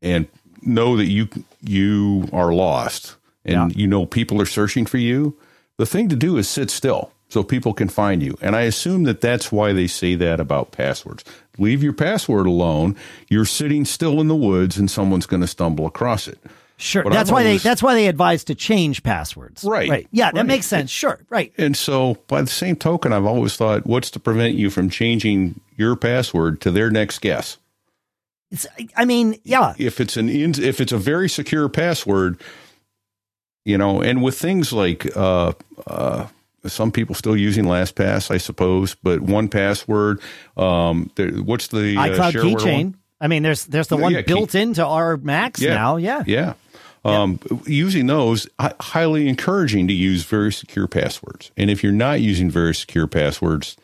and know that you you are lost and Yeah. you know people are searching for you, the thing to do is sit still so people can find you. And I assume that that's why they say that about passwords. Leave your password alone. You're sitting still in the woods and someone's going to stumble across it. Sure. But that's I've why always- they that's why they advise to change passwords. Right. Right. Yeah, that Right. makes sense. Sure. Right. And so, by the same token, I've always thought, what's to prevent you from changing your password to their next guess? It's, I mean, yeah. If it's an in, if it's a very secure password, you know, and with things like uh, uh, some people still using LastPass, I suppose, but 1Password. Um, there, what's the uh, iCloud keychain. one? I mean, there's there's the Yeah, one yeah, key- built into our Macs Yeah. now. Yeah. Yeah. Um, Using those, hi- highly encouraging to use very secure passwords. And if you're not using very secure passwords,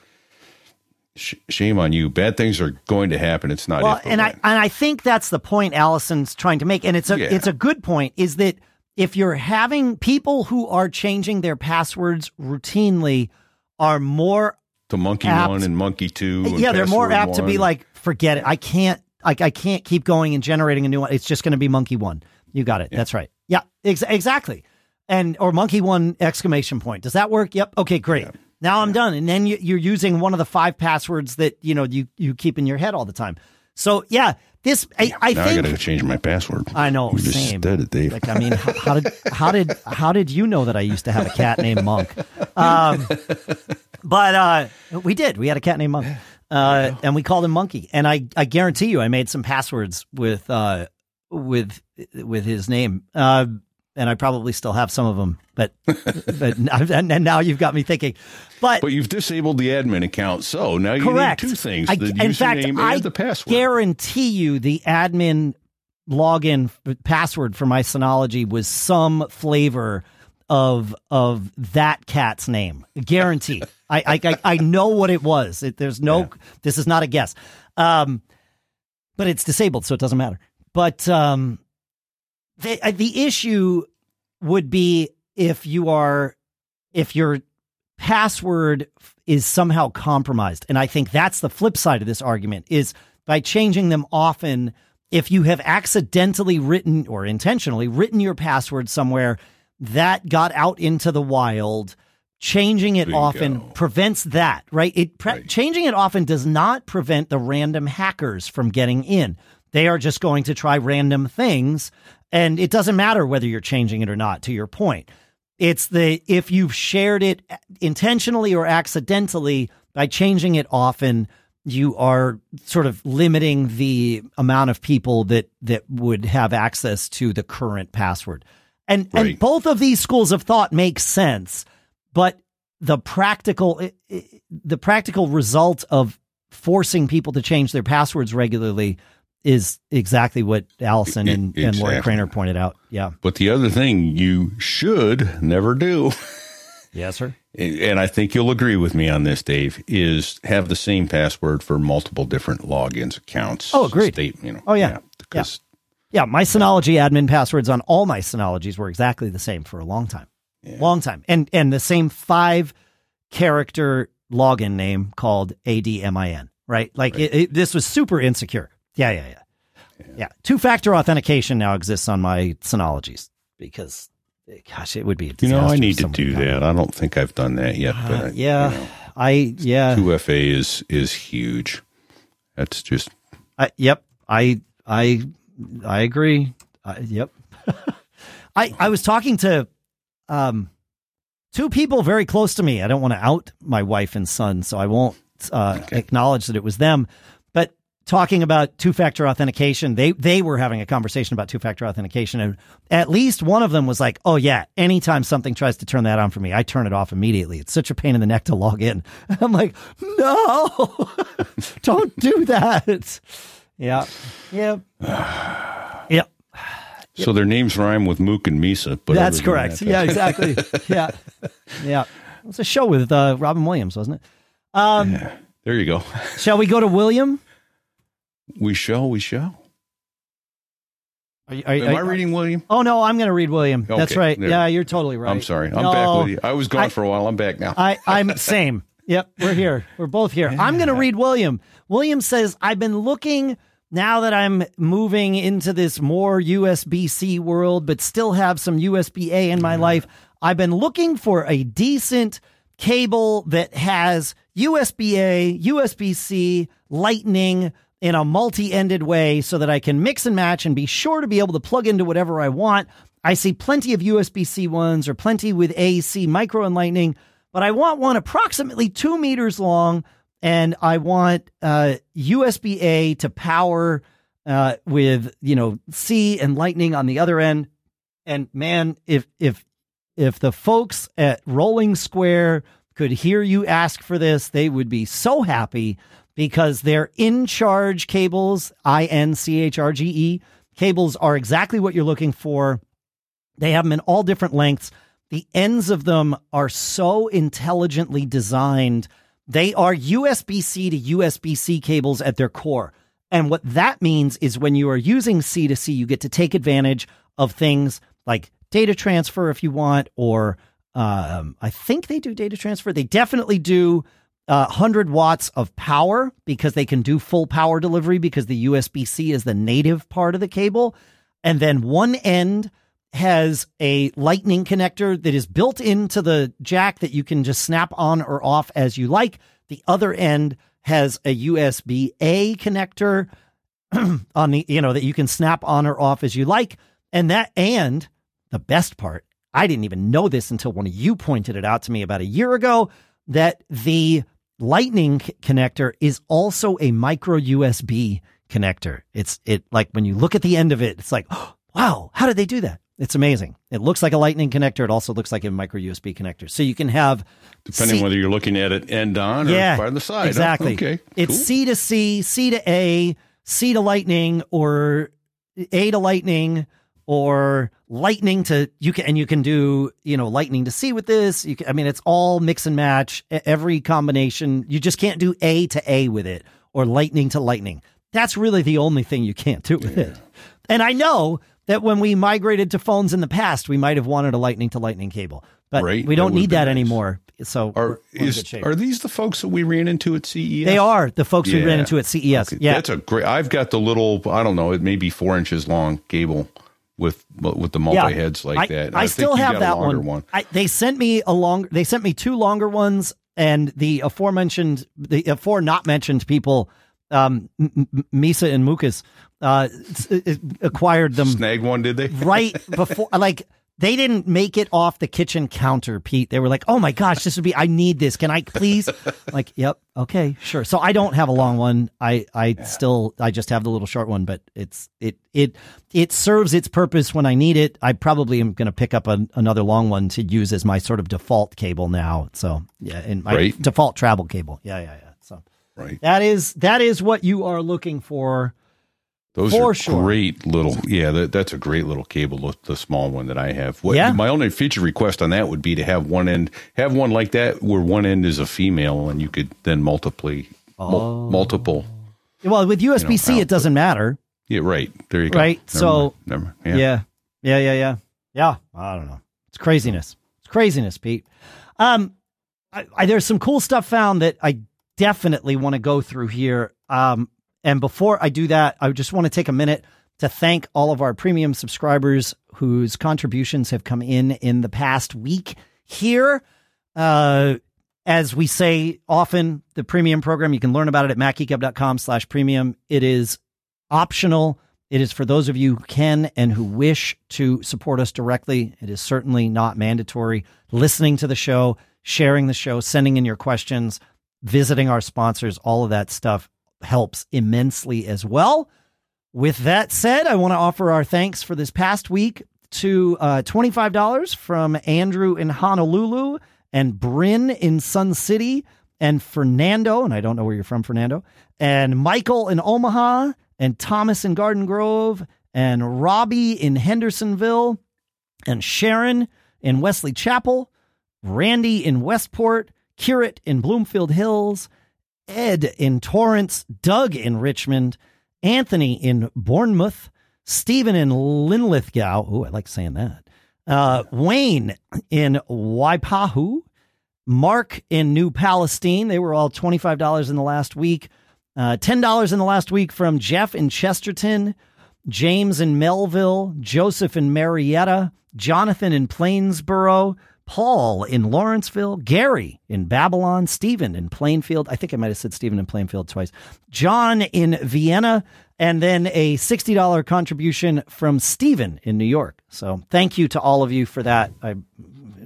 sh- shame on you. Bad things are going to happen. It's not. Well, if, and I and I think that's the point Allison's trying to make, and it's a Yeah. it's a good point. Is that if you're having people who are changing their passwords routinely are more to monkey apt- one and monkey two. Uh, and yeah, they're more apt to be like, forget it. I can't, like, I can't keep going and generating a new one. It's just going to be monkey one. You got it. That's right. Yeah, ex- exactly. And or monkey one exclamation point. Does that work? Yep. Okay, great. Now I'm done. And then you, you're using one of the five passwords that you know you you keep in your head all the time. So yeah, this I, I now think I got to change my password. I know, You just same. Dave. like I mean, how, how did how did how did you know that I used to have a cat named Monk? Um, But uh, we did. We had a cat named Monk, uh, and we called him Monkey. And I, I guarantee you, I made some passwords with uh, with with his name. Uh, and I probably still have some of them, but <laughs> but and, <laughs> and now you've got me thinking. But But you've disabled the admin account, so now you correct. need two things: I, the in fact, username I the password. guarantee you, the admin login password for my Synology was some flavor of of that cat's name. Guarantee. <laughs> I, I I I know what it was. It, there's no. Yeah. This is not a guess. Um, but it's disabled, so it doesn't matter. But um, the uh, the issue would be if you are if your password is somehow compromised and i think that's the flip side of this argument is by changing them often if you have accidentally written or intentionally written your password somewhere that got out into the wild changing it Bingo. often prevents that right it pre- Right. changing it often does not prevent the random hackers from getting in they are just going to try random things and it doesn't matter whether you're changing it or not to your point. It's the if you've shared it intentionally or accidentally by changing it often you are sort of limiting the amount of people that that would have access to the current password. And and both of these schools of thought make sense but the practical the practical result of forcing people to change their passwords regularly is exactly what Allison and, E- and Lorrie. Cranor pointed out. Yeah. But the other thing you should never do, Yes, sir. <laughs> and I think you'll agree with me on this, Dave, is have the same password for multiple different logins accounts. Oh, agreed. State, you know, Oh, yeah. because Yeah, my Synology admin passwords on all my Synologies were exactly the same for a long time. Long time. And and the same five character login name called ADMIN, right? Like It, it, this was super insecure. Yeah, yeah, yeah. Yeah. Two factor authentication now exists on my Synologies because, gosh, it would be a you know I need to do that. I don't think I've done that yet, but Uh, I- yeah. you know, I, yeah. two FA is is huge. That's just I, yep, I I I agree. I, yep. <laughs> I I was talking to um two people very close to me. I don't want to out my wife and son, so I won't uh, Okay. acknowledge that it was them. Talking about two-factor authentication, they they were having a conversation about two-factor authentication, and at least one of them was like, "Oh yeah, anytime something tries to turn that on for me, I turn it off immediately. It's such a pain in the neck to log in." <laughs> I'm like, "No, <laughs> don't do that." Yeah, yeah, yep. so their names rhyme with Mook and Misa. But That's correct. that, yeah, exactly. <laughs> yeah, yeah. It was a show with uh, Robin Williams, wasn't it? Um, there you go. Shall we go to William? We shall. We shall. Are, are, Am I are- reading William? Oh no, I'm going to read William. That's right. there. Yeah, you're totally right. I'm sorry. I'm No, back with you. I was gone I- for a while. I'm back now. I, I'm <laughs> same. Yep, we're here. We're both here. I'm going to read William. William says, I've been looking now that I'm moving into this more USB C world, but still have some USB A in my life. I've been looking for a decent cable that has USB A, USB C, Lightning in a multi ended way so that I can mix and match and be sure to be able to plug into whatever I want. I see plenty of USB C ones or plenty with AC, micro, and Lightning but I want one approximately two meters long, and I want uh, USB A to power uh, with you know C and Lightning on the other end. And man, if if if the folks at Rolling Square could hear you ask for this, they would be so happy because their in charge cables, I N C H R G E cables, are exactly what you're looking for. They have them in all different lengths. The ends of them are so intelligently designed. They are USB C to USB C cables at their core. And what that means is when you are using C to C, you get to take advantage of things like data transfer if you want, or um, I think they do data transfer. They definitely do uh, 100 watts of power because they can do full power delivery because the USB C is the native part of the cable. And then one end has a lightning connector that is built into the jack that you can just snap on or off as you like. The other end has a USB A connector <clears throat> on the, you know, that you can snap on or off as you like. And that, and the best part, I didn't even know this until one of you pointed it out to me about a year ago. that the lightning connector is also a micro USB connector. It's it like when you look at the end of it, it's like, oh, <gasps> wow, how did they do that? It's amazing. It looks like a lightning connector. It also looks like a micro USB connector. So you can have Depending C- whether you're looking at it end on yeah, or by the side. <laughs> Exactly. Okay. It's cool. C to C, C to A, C to lightning, or A to lightning, or lightning to you can and you can do you know lightning to C with this. You can, I mean, it's all mix and match. Every combination, you just can't do A to A with it or lightning to lightning. That's really the only thing you can't do with it. And I know that when we migrated to phones in the past, we might have wanted a lightning to lightning cable, but Right, we don't would've need that nice. anymore. So Are we're in is good shape. are these the folks that we ran into at CES? They are the folks we ran into at CES. Okay, Yeah, That's a great. I've got the little. I don't know. It may be four inches long cable with with the multi heads like I, that. I, think still have that longer one. I, they sent me a long. They sent me two longer ones, and the aforementioned, the afore not mentioned people, um, M- M- Misa and Mukas, uh, s- acquired them Snag one, did they? right <laughs> before. Like they didn't make it off the kitchen counter, Pete. They were like, "Oh my gosh, this would be. I need this. Can I please?" <laughs> like, "Yep, okay, sure." So I don't have a long one. I I still I just have the little short one, but it's it it it serves its purpose when I need it. I probably am going to pick up a, another long one to use as my sort of default cable now. So yeah, and my Right. default travel cable. Yeah, yeah, yeah. So Right. that is that is what you are looking for. Those For are sure. great little. Yeah, that, that's a great little cable. The, the small one that I have. What, Yeah. My only feature request on that would be to have one end, have one like that where one end is a female, and you could then multiply Oh. mul- multiple. Well, with USB C, out- it doesn't matter. Yeah, right. There you go. Right, Never so- mind. never. mind. Yeah. Yeah. Yeah, yeah, yeah. Yeah. I don't know. It's craziness. It's craziness, Pete. Um I, I, there's some cool stuff found that I definitely want to go through here. Um and before I do that, I just want to take a minute to thank all of our premium subscribers whose contributions have come in in the past week here. Uh as we say often, the premium program, you can learn about it at macgeekgab.com slash premium. It is optional. It is for those of you who can and who wish to support us directly. It is certainly not mandatory. Listening to the show, sharing the show, sending in your questions, visiting our sponsors, all of that stuff helps immensely as well. With that said, I want to offer our thanks for this past week to uh, $25 from Andrew in Honolulu and Bryn in Sun City and Fernando, and I don't know where you're from, Fernando, and Michael in Omaha and Thomas in Garden Grove and Robbie in Hendersonville and Sharon in Wesley Chapel, Randy in Westport, Curate in Bloomfield Hills, Ed in Torrance, Doug in Richmond, Anthony in Bournemouth, Stephen in Linlithgow. Oh, I like saying that. Uh, Wayne in Waipahu, Mark in New Palestine. They were all $25 in the last week. Uh, $10 in the last week from Jeff in Chesterton, James in Melville, Joseph in Marietta, Jonathan in Plainsboro, Paul in Lawrenceville, Gary in Babylon, Stephen in Plainfield. I think I might have said Stephen in Plainfield twice. John in Vienna, and then a $60 contribution from Stephen in New York. So thank you to all of you for that. I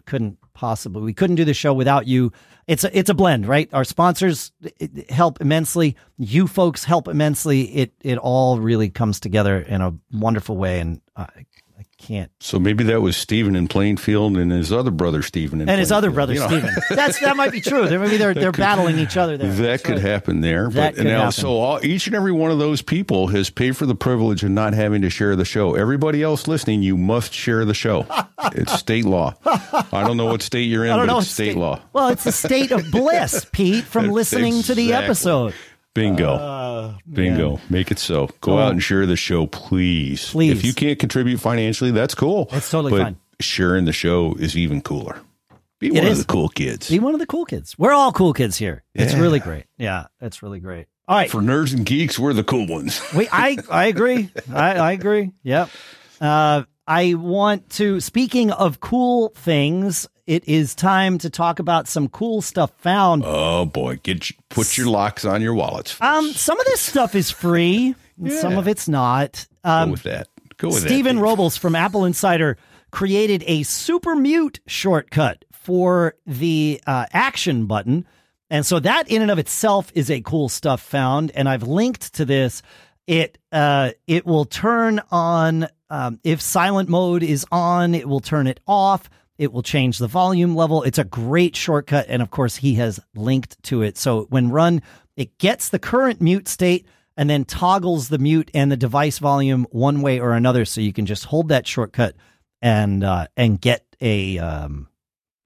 couldn't possibly we couldn't do the show without you. It's a it's a blend, right? Our sponsors help immensely. You folks help immensely. It it all really comes together in a wonderful way, and I can't. So maybe that was Stephen in Plainfield and his other brother Stephen in And his other brother you know. Stephen. <laughs> That's that might be true. There maybe they're they're battling each other there. That That's could right. happen there. That but could now, happen. so all, each and every one of those people has paid for the privilege of not having to share the show. Everybody else listening, you must share the show. it's state law. I don't know what state you're <laughs> in, I don't but know it's what state, law. Well, it's a state of bliss, Pete, from <laughs> That's listening to the episode. Bingo. Uh, Bingo. Make it so. Go out and share the show, please. Please. If you can't contribute financially, that's cool. That's totally but fine. Sharing the show is even cooler. Be one is. of the cool kids. Be one of the cool kids. We're all cool kids here. It's really great. Yeah, it's really great. All right. For nerds and geeks, we're the cool ones. <laughs> We, I, I agree. I, I agree. Yep. Uh, I want to, speaking of cool things, it is time to talk about some cool stuff found. Oh boy, get put your locks on your wallets. Um, some of this stuff is free, <laughs> and some of it's not. Go Um, with that. Go with Stephen that. Robles from Apple Insider created a super mute shortcut for the uh, action button. And so that in and of itself is a cool stuff found. And I've linked to this. It uh, it will turn on um, if silent mode is on. It will turn it off. It will change the volume level. It's a great shortcut, and of course, he has linked to it. So when run, it gets the current mute state and then toggles the mute and the device volume one way or another. So you can just hold that shortcut and uh, and get a um,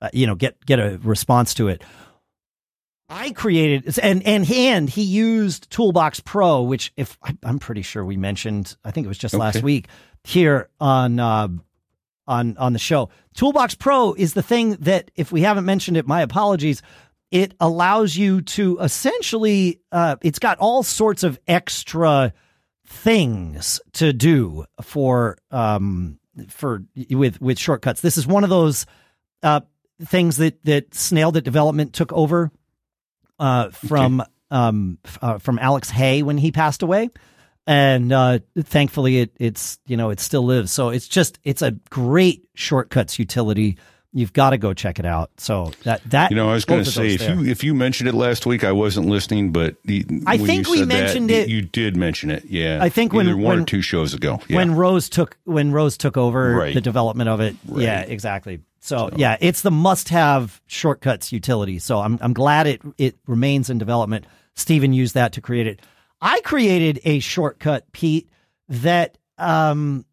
uh, you know get get a response to it. I created and and and he used Toolbox Pro, which if I'm pretty sure we mentioned, I think it was just okay. last week here on uh, on on the show. Toolbox Pro is the thing that if we haven't mentioned it, my apologies. It allows you to essentially, uh, it's got all sorts of extra things to do for um for with with shortcuts. This is one of those uh things that that Snail that development took over uh, from okay. um, uh, from Alex Hay when he passed away, and uh, thankfully it it's you know it still lives. So it's just it's a great shortcuts utility. You've got to go check it out. So that that you know, I was going to say if there. you if you mentioned it last week, I wasn't listening, but the, I think we mentioned that, it. You did mention it, yeah. I think when one when, or two shows ago, yeah. when Rose took when Rose took over right. the development of it, right. yeah, exactly. So, so, yeah, it's the must-have shortcuts utility. So I'm I'm glad it it remains in development. Stephen used that to create it. I created a shortcut, Pete, that um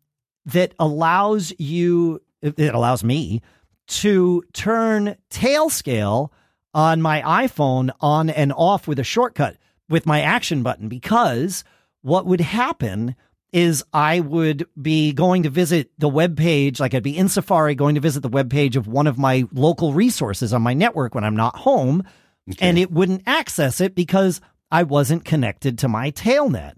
that allows you it allows me to turn Tailscale on my iPhone on and off with a shortcut with my action button because what would happen is I would be going to visit the web page, like I'd be in Safari going to visit the web page of one of my local resources on my network when I'm not home, okay. and it wouldn't access it because I wasn't connected to my Tailnet.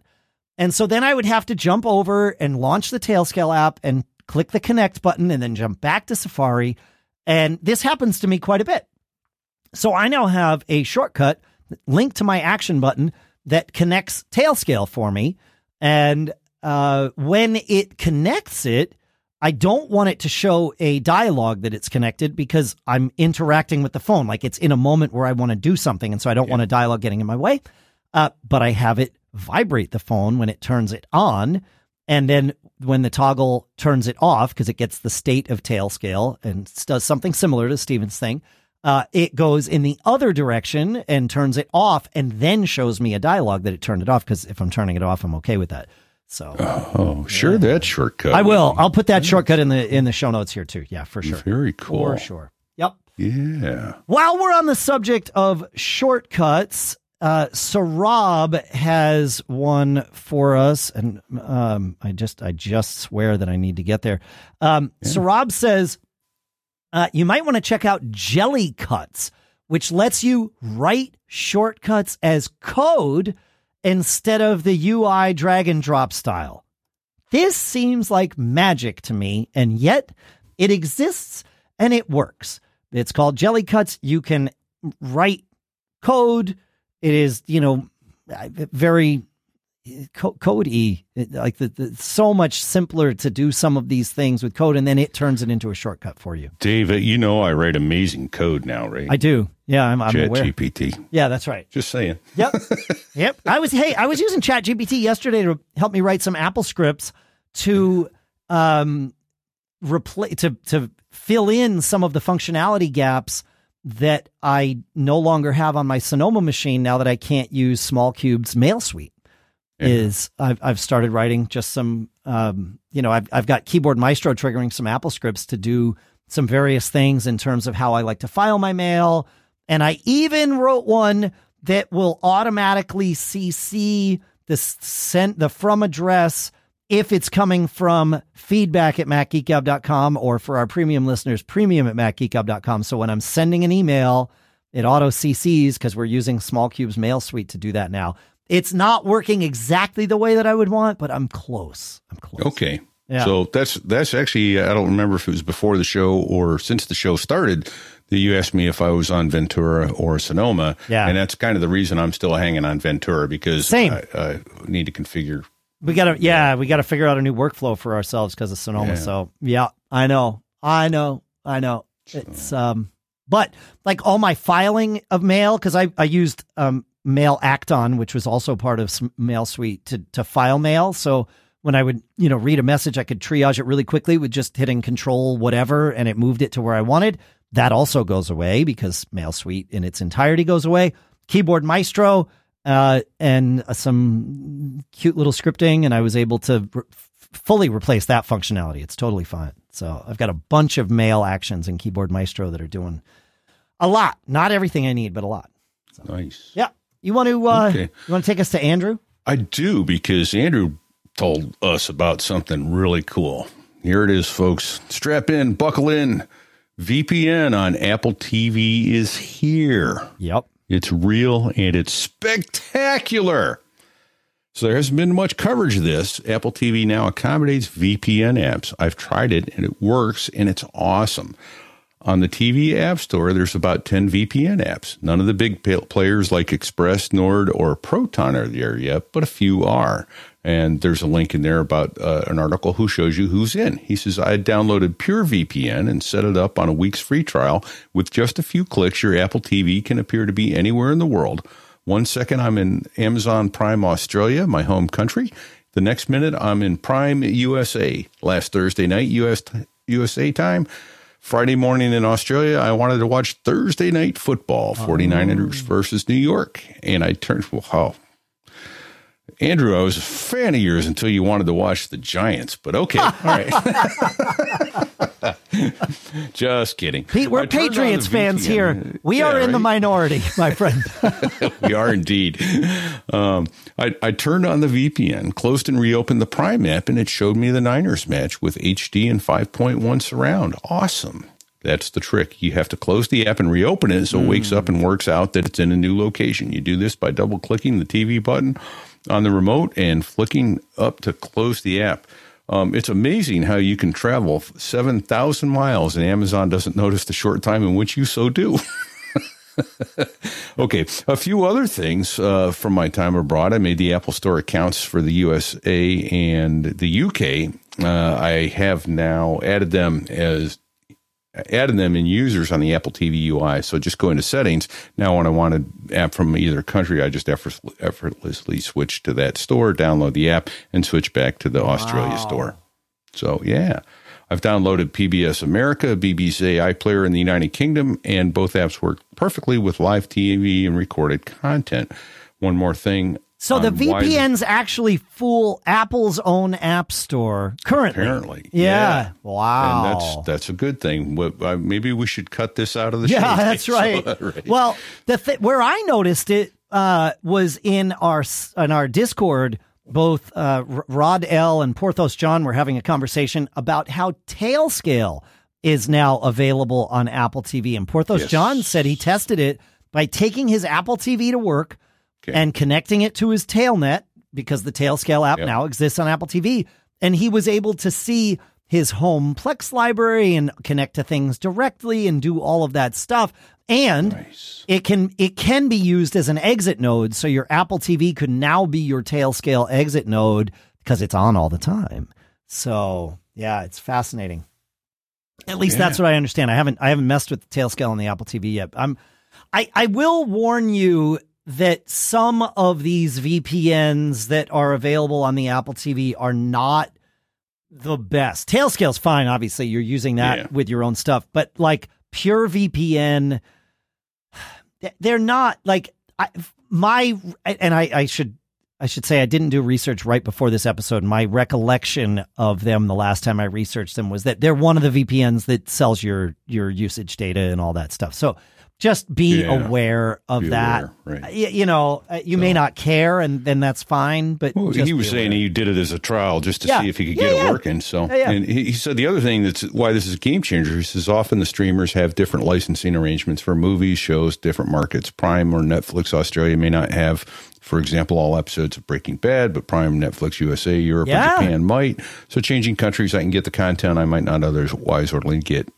And so then I would have to jump over and launch the Tailscale app and click the connect button and then jump back to Safari. And this happens to me quite a bit. So I now have a shortcut linked to my action button that connects Tailscale for me. And uh, when it connects it, I don't want it to show a dialogue that it's connected because I'm interacting with the phone. Like it's in a moment where I want to do something. And so I don't yeah. want a dialogue getting in my way. Uh, but I have it vibrate the phone when it turns it on. And then when the toggle turns it off, because it gets the state of Tailscale and does something similar to Steven's thing, uh, it goes in the other direction and turns it off and then shows me a dialogue that it turned it off. Because if I'm turning it off, I'm okay with that. So oh, sure, yeah. that shortcut. I will. I'll put that shortcut in the in the show notes here too. Yeah, for sure. Very cool. For sure. Yep. Yeah. While we're on the subject of shortcuts, uh, Sarab has one for us, and um, I just I just swear that I need to get there. Um, yeah. Sarab says uh, you might want to check out Jellycuts, which lets you write shortcuts as code instead of the UI drag and drop style. This seems like magic to me, and yet it exists and it works. It's called Jellycuts. You can write code. It is, you know, very code e like the, the, so much simpler to do some of these things with code and then it turns it into a shortcut for you. Dave you know i write amazing code now right? I do. Yeah i'm, I'm chat aware gpt yeah that's right. Just saying. Yep. <laughs> Yep. I was hey i was using chat gpt yesterday to help me write some apple scripts to um replace to to fill in some of the functionality gaps that i no longer have on my sonoma machine now that i can't use SmallCubed's mail suite yeah. is I've I've started writing just some um, you know I've I've got keyboard maestro triggering some Apple scripts to do some various things in terms of how I like to file my mail, and I even wrote one that will automatically CC the sent the from address if it's coming from feedback at macgeekgab.com or for our premium listeners, premium at macgeekgab.com. So when I'm sending an email, it auto CCs because we're using SmallCubed's mail suite to do that now. It's not working exactly the way that I would want, but I'm close. I'm close. Okay. Yeah. So that's that's actually uh, I don't remember if it was before the show or since the show started that you asked me if I was on Ventura or Sonoma. Yeah. And that's kind of the reason I'm still hanging on Ventura because Same. I, I need to configure. We gotta yeah, we gotta figure out a new workflow for ourselves because of Sonoma. Yeah. So yeah, I know. I know. I know. It's um But like all my filing of mail, because I, I used um, Mail Act-On, which was also part of Mail Suite to to file mail. So when I would you know read a message, I could triage it really quickly with just hitting Control whatever, and it moved it to where I wanted. That also goes away because Mail Suite in its entirety goes away. Keyboard Maestro uh, and some cute little scripting, and I was able to re- fully replace that functionality. It's totally fine. So I've got a bunch of mail actions in Keyboard Maestro that are doing a lot. Not everything I need, but a lot. So, nice. Yeah. You want to uh, okay. you want to take us to Andrew? I do because Andrew told us about something really cool. Here it is, folks. Strap in, buckle in. VPN on Apple TV is here. Yep. It's real and it's spectacular. So there hasn't been much coverage of this. Apple TV now accommodates VPN apps. I've tried it and it works and it's awesome. On the TV App Store, there's about 10 VPN apps. None of the big players like Express, Nord, or Proton are there yet, but a few are. And there's a link in there about uh, an article who shows you who's in. He says, I downloaded Pure VPN and set it up on a week's free trial. With just a few clicks, your Apple TV can appear to be anywhere in the world. One second, I'm in Amazon Prime Australia, my home country. The next minute, I'm in Prime USA. Last Thursday night, US, USA time. Friday morning in Australia, I wanted to watch Thursday night football, 49ers oh. versus New York. And I turned, <laughs> wow, Andrew, I was a fan of yours until you wanted to watch the Giants, but okay. <laughs> All right. <laughs> Just kidding. Pete, we're Patriots fans here. We yeah, are in right? the minority, my friend. <laughs> we are indeed. Um, I, I turned on the VPN, closed and reopened the Prime app, and it showed me the Niners match with HD and 5.1 surround. Awesome. That's the trick. You have to close the app and reopen it so it wakes up and works out that it's in a new location. You do this by double clicking the TV button on the remote and flicking up to close the app. Um, it's amazing how you can travel 7,000 miles and Amazon doesn't notice the short time in which you so do. <laughs> okay, a few other things uh, from my time abroad. I made the Apple Store accounts for the USA and the UK. Uh, I have now added them as added them in users on the Apple TV UI. So just go into settings. Now, when I want an app from either country, I just effortlessly switch to that store, download the app, and switch back to the wow. Australia store. So, yeah. I've downloaded PBS America, BBC iPlayer in the United Kingdom, and both apps work perfectly with live TV and recorded content. One more thing so the VPNs actually fool Apple's own app store currently. Apparently, yeah. yeah. Wow, and that's that's a good thing. Uh, maybe we should cut this out of the yeah, show. Yeah, <laughs> that's right. <laughs> right. Well, the th- where I noticed it uh, was in our in our Discord. Both uh, Rod L and Porthos John were having a conversation about how Tailscale is now available on Apple TV, and Porthos yes. John said he tested it by taking his Apple TV to work okay. and connecting it to his Tailnet because the Tailscale app yep. now exists on Apple TV. And he was able to see his home Plex library and connect to things directly and do all of that stuff. And nice. it can it can be used as an exit node. So your Apple TV could now be your Tailscale exit node because it's on all the time. So yeah, it's fascinating. At least yeah. that's what I understand. I haven't I haven't messed with the Tailscale on the Apple TV yet. I'm I, I will warn you that some of these VPNs that are available on the Apple TV are not the best. Tailscale's fine, obviously. You're using that yeah. with your own stuff, but like pure VPN, they're not like I, my and I, I should I should say I didn't do research right before this episode. My recollection of them the last time I researched them was that they're one of the VPNs that sells your your usage data and all that stuff. So just be yeah, aware of be that. Aware, right. you, you, know, uh, you so. may not care, and then that's fine. But well, he was saying he did it as a trial just to yeah. see if he could get yeah, it working. So, and he, he, said the other thing that's why this is a game changer. He says often the streamers have different licensing arrangements for movies, shows, different markets. Prime or Netflix Australia may not have for example, all episodes of Breaking Bad, but Prime, Netflix USA, Europe, and Japan might. So changing countries, I can get the content I might not otherwise ordinarily get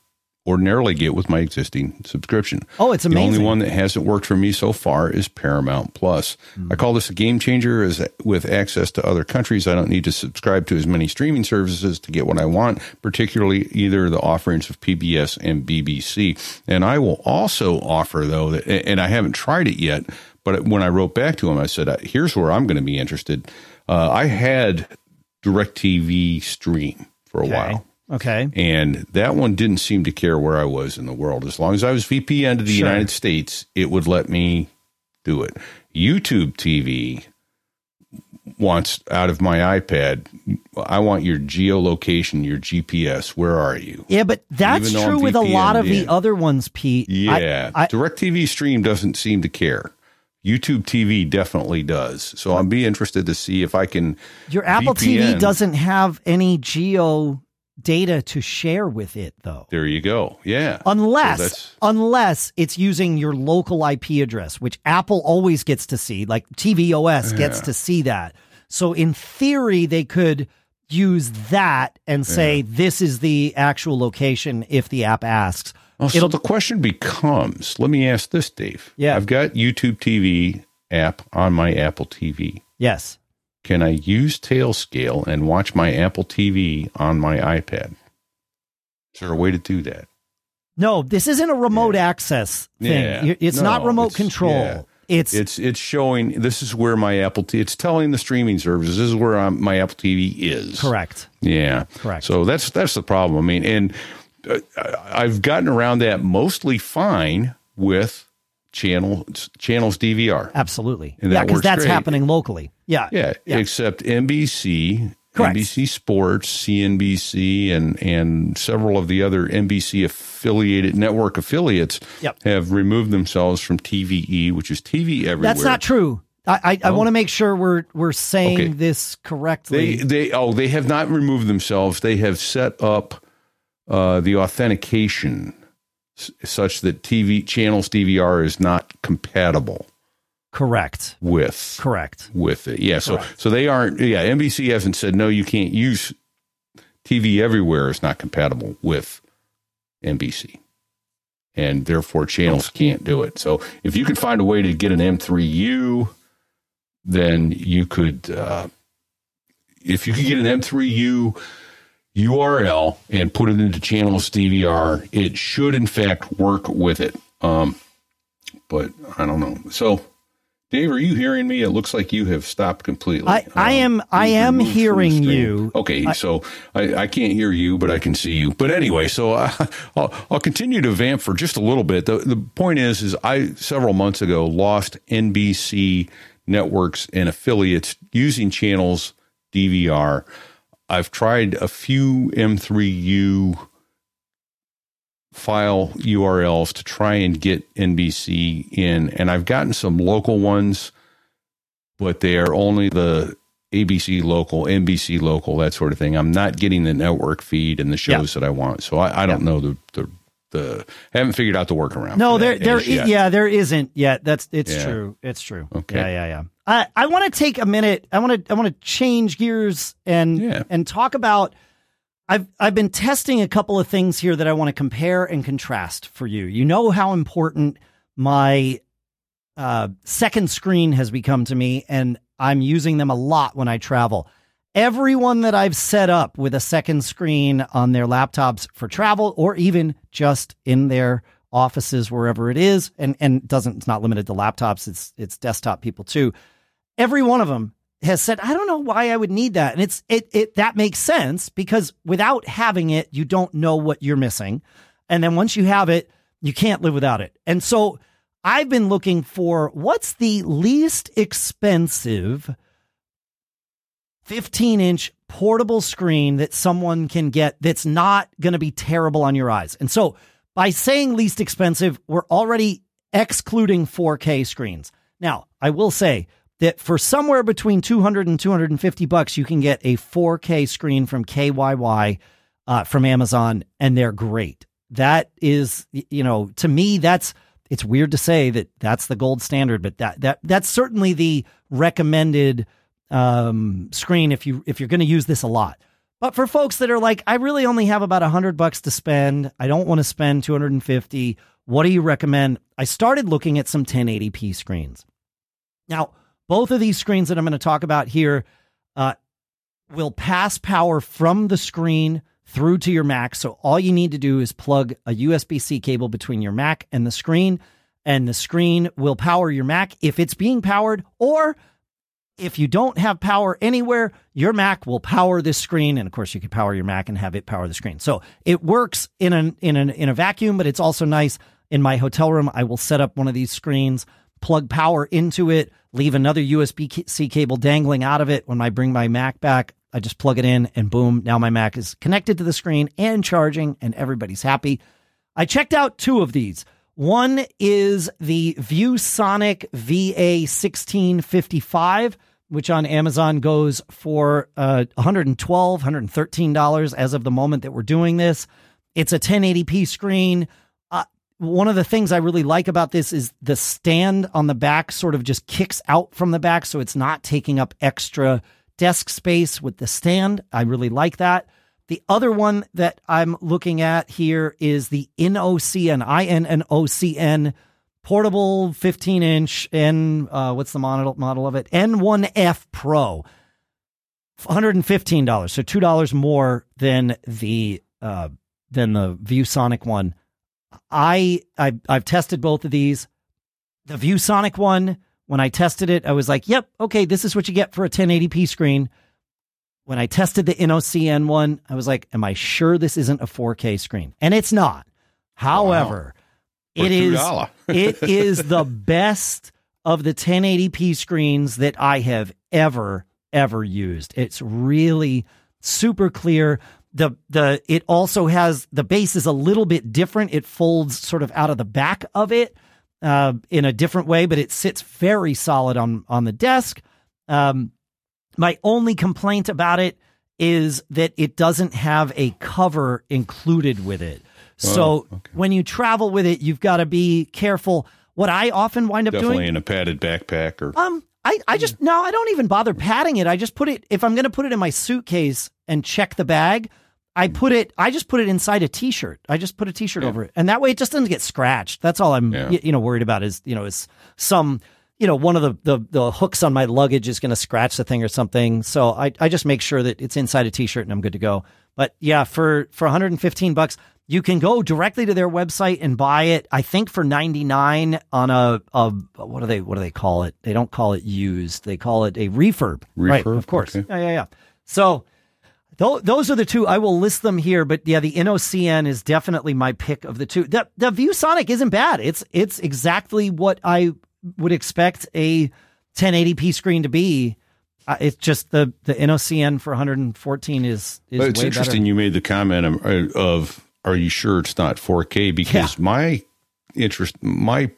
ordinarily get with my existing subscription. Oh, it's amazing. The only one that hasn't worked for me so far is Paramount Plus. Hmm. I call this a game changer as with access to other countries. I don't need to subscribe to as many streaming services to get what I want, particularly either the offerings of PBS and BBC. And I will also offer though that and I haven't tried it yet, but when I wrote back to him I said, uh, "Here's where I'm going to be interested." Uh, I had DirecTV Stream for a Okay. while. Okay. And that one didn't seem to care where I was in the world. As long as I was VPN to the Sure. United States, it would let me do it. YouTube TV wants out of my iPad, I want your geolocation, your GPS. Where are you? Yeah, but that's true with a lot of the other ones, Pete. I- Yeah. I, DirecTV Stream doesn't seem to care. YouTube TV definitely does. So I'll be interested to see if I can. your Apple TV doesn't have any geo data to share with it, though. There you go. Yeah. Unless, So unless it's using your local IP address, which Apple always gets to see, like tvOS gets to see that. So in theory, they could use that and say this is the actual location if the app asks. Well, so the question becomes let me ask this, Dave. Yeah. I've got YouTube TV app on my Apple TV. Yes. Can I use Tailscale and watch my Apple TV on my iPad? Is there a way to do that? No, this isn't a remote access thing. Yeah. It's No, not remote it's- control. yeah. It's, It's it's showing this is where my Apple TV. It's telling the streaming services this is where I'm, my Apple TV is. correct. Yeah, Correct. So that's that's the problem. I mean, and uh, I've gotten around that mostly fine with channel channels DVR. Absolutely. And yeah, because works that's great. happening locally. Yeah. Yeah, except NBC, Correct. NBC Sports, CNBC, and and several of the other NBC affiliated network affiliates Yep. have removed themselves from TVE, which is TV everywhere. That's not true. I I, I want to make sure we're we're saying Okay. this correctly. They they oh they have not removed themselves. They have set up uh, the authentication such that TV channels DVR is not compatible correct. with Correct. with it. Yeah, so so they aren't. Yeah, NBC hasn't said no. You can't use TV everywhere. is not compatible with NBC, and therefore channels can't do it. So if you could find a way to get an M3U, then you could. Uh, if you could get an M3U URL and put it into channels DVR, it should in fact work with it. Um, but I don't know. So. Dave, are you hearing me? It looks like you have stopped completely. I, I Um, am I am from the hearing you. Okay, so I, I can't hear you, but I can see you. But anyway, so I, <laughs> I'll, I'll continue to vamp for just a little bit. The, the point is, is I several months ago lost NBC networks and affiliates using channels DVR. I've tried a few M3U file URLs to try and get NBC in, and I've gotten some local ones, but they are only the ABC local, NBC local, that sort of thing. I'm not getting the network feed and the shows that I want, so I, I don't know the the the. I haven't figured out the workaround. No, there there yet. yeah, there isn't yet. That's it's Yeah. true. It's true. Okay. Yeah, yeah, yeah. I I want to take a minute. I want to I want to change gears and Yeah. and talk about I've I've been testing a couple of things here that I want to compare and contrast for you. You know how important my uh, second screen has become to me, and I'm using them a lot when I travel. Everyone that I've set up with a second screen on their laptops for travel, or even just in their offices wherever it is, and and doesn't it's not limited to laptops. It's it's desktop people too. Every one of them has said, I don't know why I would need that. And it's it it that makes sense because without having it, you don't know what you're missing. And then once you have it, you can't live without it. And so I've been looking for what's the least expensive 15 inch portable screen that someone can get that's not going to be terrible on your eyes. And so by saying least expensive, we're already excluding 4K screens. Now, I will say that for somewhere between 200 and 250 bucks, you can get a 4K screen from KYY uh, from Amazon, and they're great. That is, you know, to me, that's it's weird to say that that's the gold standard, but that that that's certainly the recommended um, screen if you if you're going to use this a lot. But for folks that are like, I really only have about a hundred bucks to spend. I don't want to spend 250. What do you recommend? I started looking at some 1080p screens. Now, both of these screens that I'm going to talk about here uh, will pass power from the screen through to your Mac. So all you need to do is plug a USB C cable between your Mac and the screen, and the screen will power your Mac if it's being powered, or if you don't have power anywhere, your Mac will power this screen, and of course, you can power your Mac and have it power the screen. So it works in an in an in a vacuum, but it's also nice in my hotel room. I will set up one of these screens, plug power into it, leave another USB C cable dangling out of it. When I bring my Mac back, I just plug it in, and boom, now my Mac is connected to the screen and charging, and everybody's happy. I checked out two of these. One is the ViewSonic VA1655, which on Amazon goes for uh, $112, $113 as of the moment that we're doing this. It's a 1080p screen. One of the things I really like about this is the stand on the back sort of just kicks out from the back, so it's not taking up extra desk space with the stand. I really like that. The other one that I'm looking at here is the INNOCN, I-N-N-O-C-N portable 15 inch N, uh, what's the model, model of it? N1F Pro. $115. So $2 more than the, uh, than the ViewSonic one. I, I, I've tested both of these. The ViewSonic one, when I tested it, I was like, yep, okay, this is what you get for a 1080p screen when I tested the INNOCN one, I was like, am I sure this isn't a 4K screen? And it's not. However, wow. it is <laughs> it is the best of the 1080p screens that I have ever ever used. It's really super clear. The the it also has the base is a little bit different. It folds sort of out of the back of it uh, in a different way, but it sits very solid on on the desk. Um, my only complaint about it is that it doesn't have a cover included with it. So oh, okay. when you travel with it, you've got to be careful. What I often wind up Definitely doing in a padded backpack or um I, I just no, I don't even bother padding it. I just put it if I'm gonna put it in my suitcase and check the bag, I put it I just put it inside a t-shirt. I just put a t-shirt yeah. over it. And that way it just doesn't get scratched. That's all I'm yeah. you know worried about is, you know, is some you know, one of the, the, the hooks on my luggage is going to scratch the thing or something. So I, I just make sure that it's inside a t-shirt and I'm good to go. But yeah, for, for 115 bucks, you can go directly to their website and buy it. I think for 99 on a, a what do they, what do they call it? They don't call it used. They call it a refurb. refurb? Right. Of course. Okay. Yeah. Yeah. Yeah. So those are the two. I will list them here, but yeah, the NOCN is definitely my pick of the two. The, the ViewSonic isn't bad. It's, it's exactly what I would expect a 1080p screen to be. Uh, it's just the the INNOCN for 114 is is. But it's interesting better. you made the comment of, of, "Are you sure it's not 4K?" Because yeah. my interest, my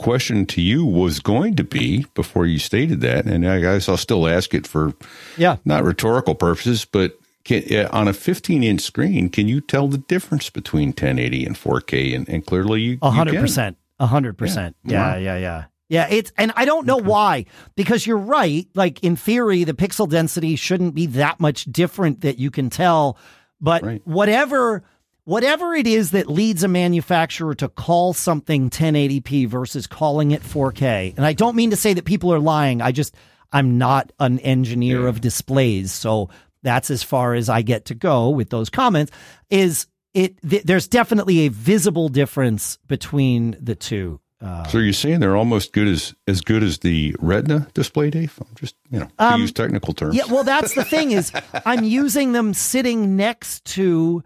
question to you was going to be before you stated that, and I guess I'll still ask it for yeah, not rhetorical purposes, but can, uh, on a 15 inch screen, can you tell the difference between 1080 and 4K? And, and clearly, you hundred percent, hundred percent. Yeah, yeah, yeah. Yeah, it's and I don't know why because you're right. Like in theory, the pixel density shouldn't be that much different that you can tell. But right. whatever whatever it is that leads a manufacturer to call something 1080p versus calling it 4K. And I don't mean to say that people are lying. I just I'm not an engineer yeah. of displays, so that's as far as I get to go with those comments is it th- there's definitely a visible difference between the two uh, so you're saying they're almost good as as good as the Retina display, Dave? I'm just you know to um, use technical terms. Yeah, well, that's the thing is <laughs> I'm using them sitting next to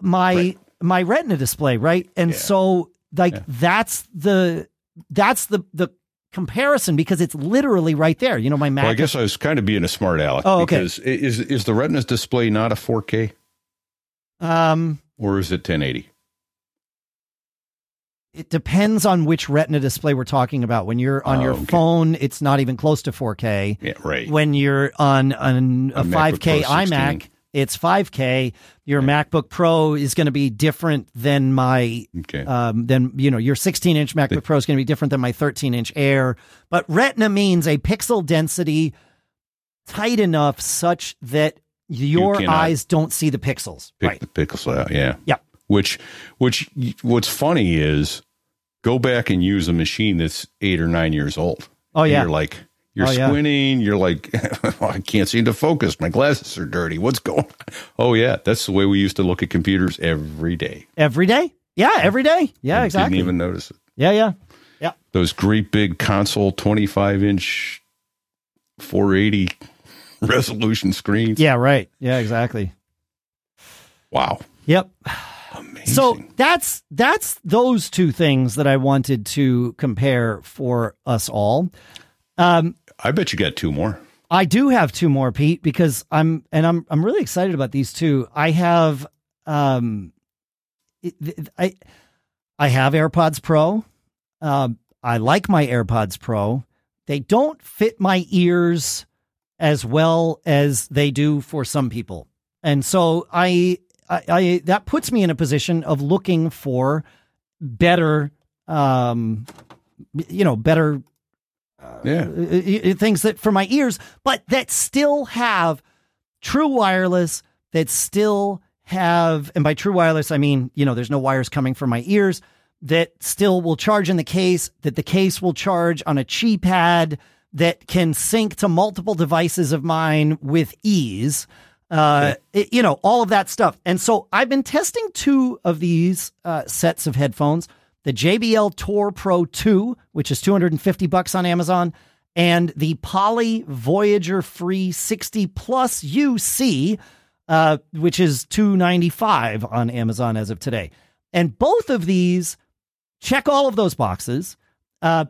my right. my Retina display, right? And yeah. so like yeah. that's the that's the the comparison because it's literally right there. You know, my Mac. Well, I guess I was kind of being a smart aleck. Oh, okay. Because is is the Retina display not a 4K? Um, or is it 1080? it depends on which retina display we're talking about. When you're on oh, your okay. phone, it's not even close to 4K. Yeah, right. When you're on, on a, a 5K iMac, it's 5K. Your. MacBook Pro is going to be different than my, okay. um, than, you know, your 16 inch MacBook Pro is going to be different than my 13 inch Air. But Retina means a pixel density tight enough such that your cannot eyes don't see the pixels. pick right. the pixels out. Yeah. Yeah. Which, which, what's funny is go back and use a machine that's eight or nine years old. Oh, And yeah. You're like, you're Oh, yeah. squinting. You're like, <laughs> I can't seem to focus. My glasses are dirty. What's going on? <laughs> Oh, yeah. That's the way we used to look at computers every day. Every day? Yeah, every day. Yeah, And exactly. Didn't even notice it. yeah, yeah. Yeah. Those great big console, 25 inch, 480 <laughs> resolution screens. Yeah, right. Yeah, exactly. Wow. Yep. Amazing. So that's that's those two things that I wanted to compare for us all. Um, I bet you got two more. I do have two more, Pete, because I'm and I'm I'm really excited about these two. I have um, I I have AirPods Pro. Um, I like my AirPods Pro. They don't fit my ears as well as they do for some people, and so I I, I that puts me in a position of looking for better um you know better Yeah. uh, things that for my ears, but that still have true wireless, that still have, and by true wireless, I mean, you know, there's no wires coming from my ears, that still will charge in the case, that the case will charge on a Qi pad that can sync to multiple devices of mine with ease. Uh, it- you know, all of that stuff. And so I've been testing two of these uh, sets of headphones the JBL Tour Pro 2, which is 250 bucks on Amazon, and the Poly Voyager Free 60 Plus UC, uh, which is 295 on Amazon as of today. And both of these check all of those boxes. Uh,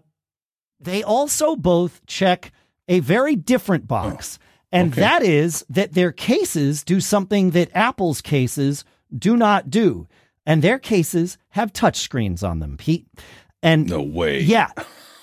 they also both check a very different box. And okay. that is that their cases do something that Apple's cases do not do. And their cases have touchscreens on them, Pete. And No way. yeah.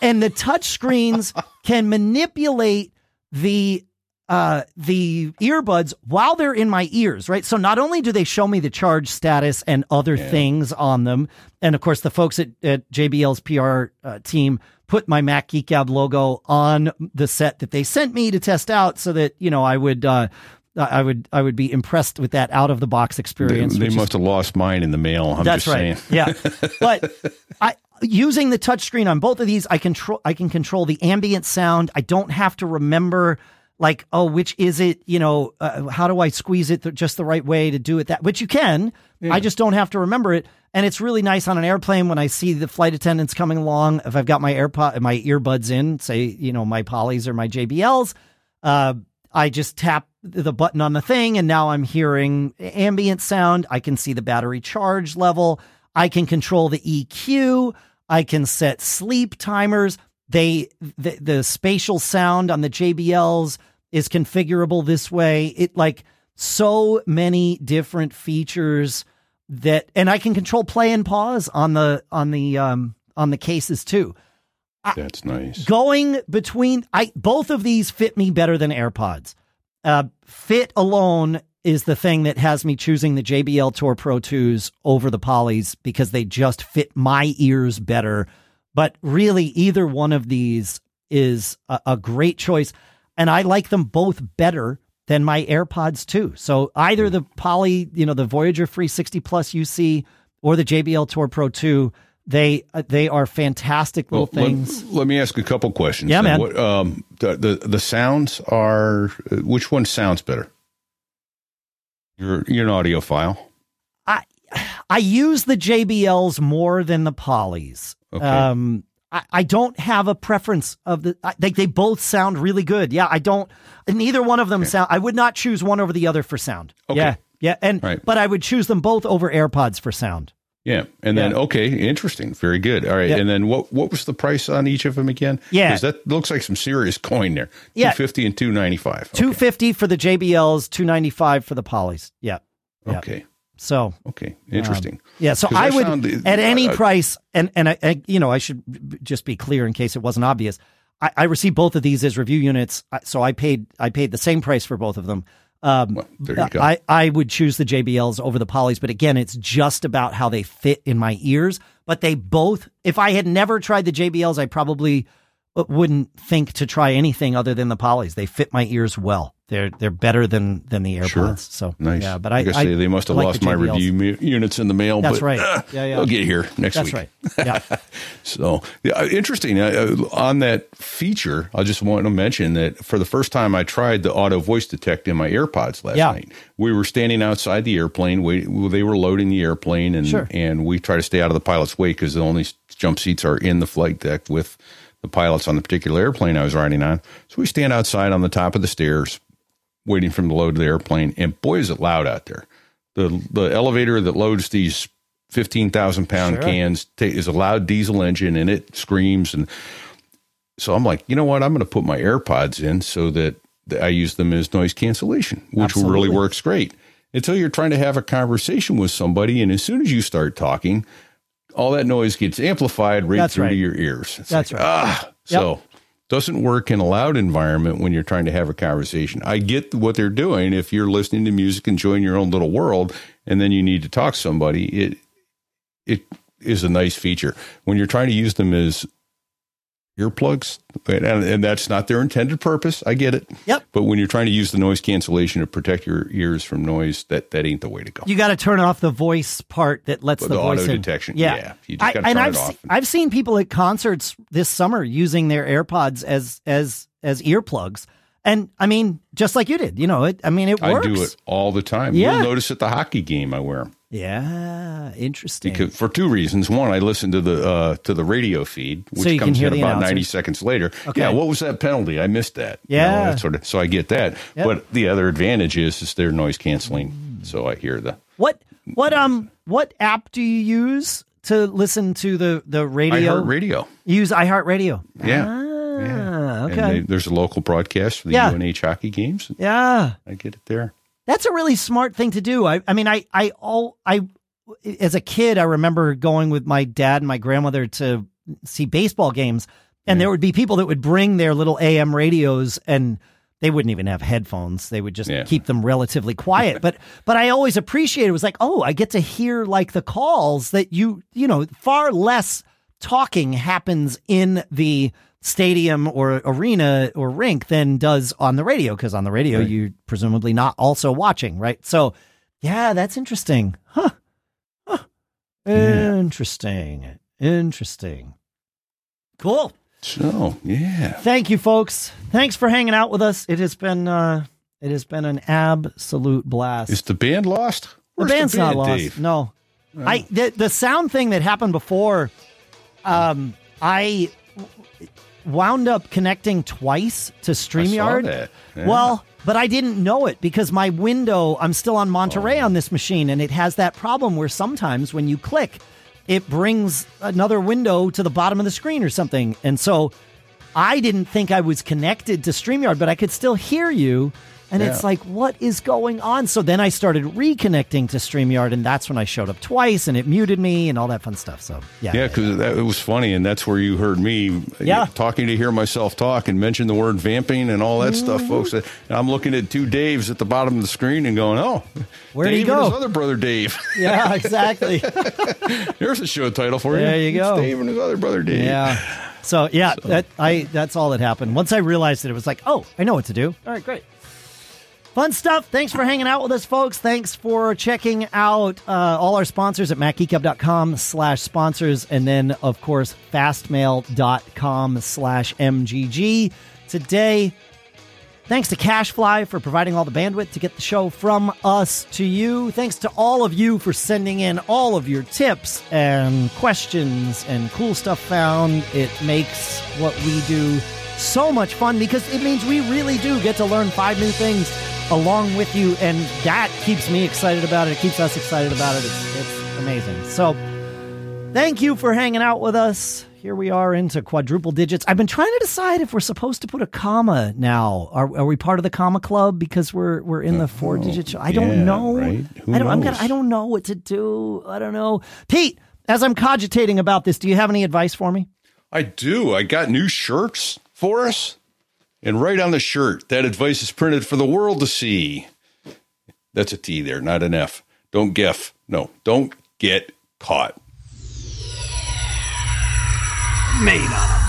And the touch screens <laughs> can manipulate the uh the earbuds while they're in my ears, right? So not only do they show me the charge status and other things on them, and of course the folks at, at JBL's PR uh, team put my Mac Geek Gab logo on the set that they sent me to test out so that, you know, I would uh I would I would be impressed with that out of the box experience. they is must have lost mine in the mail. I'm that's just right. saying. yeah, <laughs> but I using the touchscreen on both of these, I control. I can control the ambient sound. I don't have to remember like, oh, which is it? You know, uh, how do I squeeze it th- just the right way to do it? That which you can. I just don't have to remember it. And it's really nice on an airplane when I see the flight attendants coming along. If I've got my AirPod, my earbuds in, say, you know, my Polys or my JBLs, uh, I just tap the button on the thing and now I'm hearing ambient sound. I can see the battery charge level. I can control the EQ. I can set sleep timers. They the, the spatial sound on the JBLs is configurable this way. It like so many different features that and I can control play and pause on the on the um on the cases too That's nice. going between I both of these fit me better than AirPods. Uh, fit alone is the thing that has me choosing the JBL Tour Pro 2s over the Polys because they just fit my ears better. But really, either one of these is a, a great choice, and I like them both better than my AirPods too. So either the Poly, you know, the Voyager 360 Plus UC or the JBL Tour Pro 2, they uh, they are fantastic little Well, things. Let, me ask a couple questions. Yeah, then. man. What, um, the, the the sounds are uh, which one sounds better? You're you're an audiophile. I I use the JBLs more than the Polys. Okay. Um, I, I don't have a preference of the. I think they both sound really good. Yeah, I don't. Neither one of them sound. I would not choose one over the other for sound. Okay. Yeah, yeah, and Right. but I would choose them both over AirPods for sound. Yeah, and then okay, interesting, very good. All right, Yeah. and then what what was the price on each of them again? Yeah. 'Cause that looks like some serious coin there. Yeah. two fifty and two ninety five. Two fifty for the JBLs, two ninety five for the Polys. Yeah. yeah. Okay, So okay, interesting. Yeah, so I I would found the- at any uh, price, and and I, I, you know, I should just be clear in case it wasn't obvious. I, I received both of these as review units, so I paid I paid the same price for both of them. Um, Well, there you go. I I would choose the JBLs over the Polys, but again, it's just about how they fit in my ears. But they both, if I had never tried the JBLs, I probably uh, wouldn't think to try anything other than the Polys. They fit my ears well. They're they're better than than the AirPods. Sure. So Nice. yeah, but I, I, guess I they, they must have like lost my review mu- units in the mail. That's but, right. uh, <laughs> Yeah, yeah. They'll get here next That's week. That's right. <laughs> Yeah. So yeah, uh, interesting. Uh, uh, on that feature, I just want to mention that for the first time, I tried the auto voice detect in my AirPods last Yeah. night. We were standing outside the airplane. We, they were loading the airplane, and Sure. and we try to stay out of the pilot's way because the only jump seats are in the flight deck with the pilots on the particular airplane I was riding on. So we stand outside on the top of the stairs, waiting for them to load the airplane, and boy, is it loud out there. The the elevator that loads these fifteen thousand pound Sure. cans ta- is a loud diesel engine, and it screams. And so I'm like, you know what? I'm going to put my AirPods in so that I use them as noise cancellation, which really works great. Until you're trying to have a conversation with somebody, and as soon as you start talking, all that noise gets amplified right That's through right. to your ears. It's That's like, right. Ah, so doesn't work in a loud environment when you're trying to have a conversation. I get what they're doing if you're listening to music, and enjoying your own little world, and then you need to talk to somebody. It it is a nice feature when you're trying to use them as earplugs, and, and that's not their intended purpose. I get it. Yep. But when you're trying to use the noise cancellation to protect your ears from noise, that that ain't the way to go. You got to turn off the voice part that lets The the, voice auto in. detection. Yeah, Yeah, you just and turn I've it se- off. I've seen people at concerts this summer using their AirPods as as as earplugs, and I mean, just like you did, you know, it. I mean, it works. I do it all the time. Yeah. You'll notice at the hockey game I wear them. Yeah, interesting. Because, for two reasons. One, I listen to the uh, to the radio feed, which So comes in about ninety seconds later. Okay. Yeah, what was that penalty? I missed that. You Yeah. know, sort of. So I get that. Yep. But the other advantage is is they're noise canceling, so I hear the. what what um what app do you use to listen to the the I radio? heard radio. You use iHeartRadio. Yeah. Ah, Yeah. okay. And they, there's a local broadcast for the Yeah. UNH hockey games. yeah. I get it there. That's a really smart thing to do. I, I mean, I, I, all, I, as a kid, I remember going with my dad and my grandmother to see baseball games, and there would be people that would bring their little AM radios, and they wouldn't even have headphones. They would just Yeah. keep them relatively quiet. <laughs> but, but I always appreciated. It was like, oh, I get to hear like the calls that you, you know, far less talking happens in the stadium or arena or rink than does on the radio because on the radio Right. you're presumably not also watching right so yeah that's interesting huh, huh. Yeah. interesting interesting cool So yeah, thank you folks thanks for hanging out with us it has been uh it has been an absolute blast is the band lost? the band's not band, lost. Dave? No, I the the sound thing that happened before. Um, I wound up connecting twice to StreamYard. Yeah. Well, but I didn't know it because my window. I'm still on Monterey Oh. on this machine, and it has that problem where sometimes when you click, it brings another window to the bottom of the screen or something, and so. I didn't think I was connected to StreamYard, but I could still hear you. And it's like, what is going on? So then I started reconnecting to StreamYard, and that's when I showed up twice and it muted me and all that fun stuff. So, yeah. Yeah, because that it was funny, and that's where you heard me Yeah. talking to hear myself talk and mention the word vamping and all that stuff, Mm-hmm. folks. And I'm looking at two Daves at the bottom of the screen and going, "Oh, Where'd Dave he go?" And his other brother Dave. <laughs> Yeah, exactly. <laughs> There's a show title for you. There you It's go. Dave and his other brother Dave. yeah. So, yeah, that I that's all that happened. Once I realized it, it was like, oh, I know what to do. All right, great. Fun stuff. Thanks for hanging out with us, folks. Thanks for checking out uh, all our sponsors at macgeekgab.com slash sponsors. And then, of course, fastmail.com slash MGG. Today, Thanks to CacheFly for providing all the bandwidth to get the show from us to you. Thanks to all of you for sending in all of your tips and questions and cool stuff found. It makes what we do so much fun because it means we really do get to learn five new things along with you, and that keeps me excited about it. It keeps us excited about it. It's, it's amazing. So, Thank you for hanging out with us. Here we are into quadruple digits. I've been trying to decide if we're supposed to put a comma now. Are, are we part of the comma club because we're we're in the uh, four oh, digit show? I don't yeah, know. right? Who I don't. I'm gonna. I don't know what to do. I don't know. Pete, as I'm cogitating about this, do you have any advice for me? I do. I got new shirts for us. And right on the shirt, that advice is printed for the world to see. That's a T there, not an F. Don't geff. No, don't get caught. Made on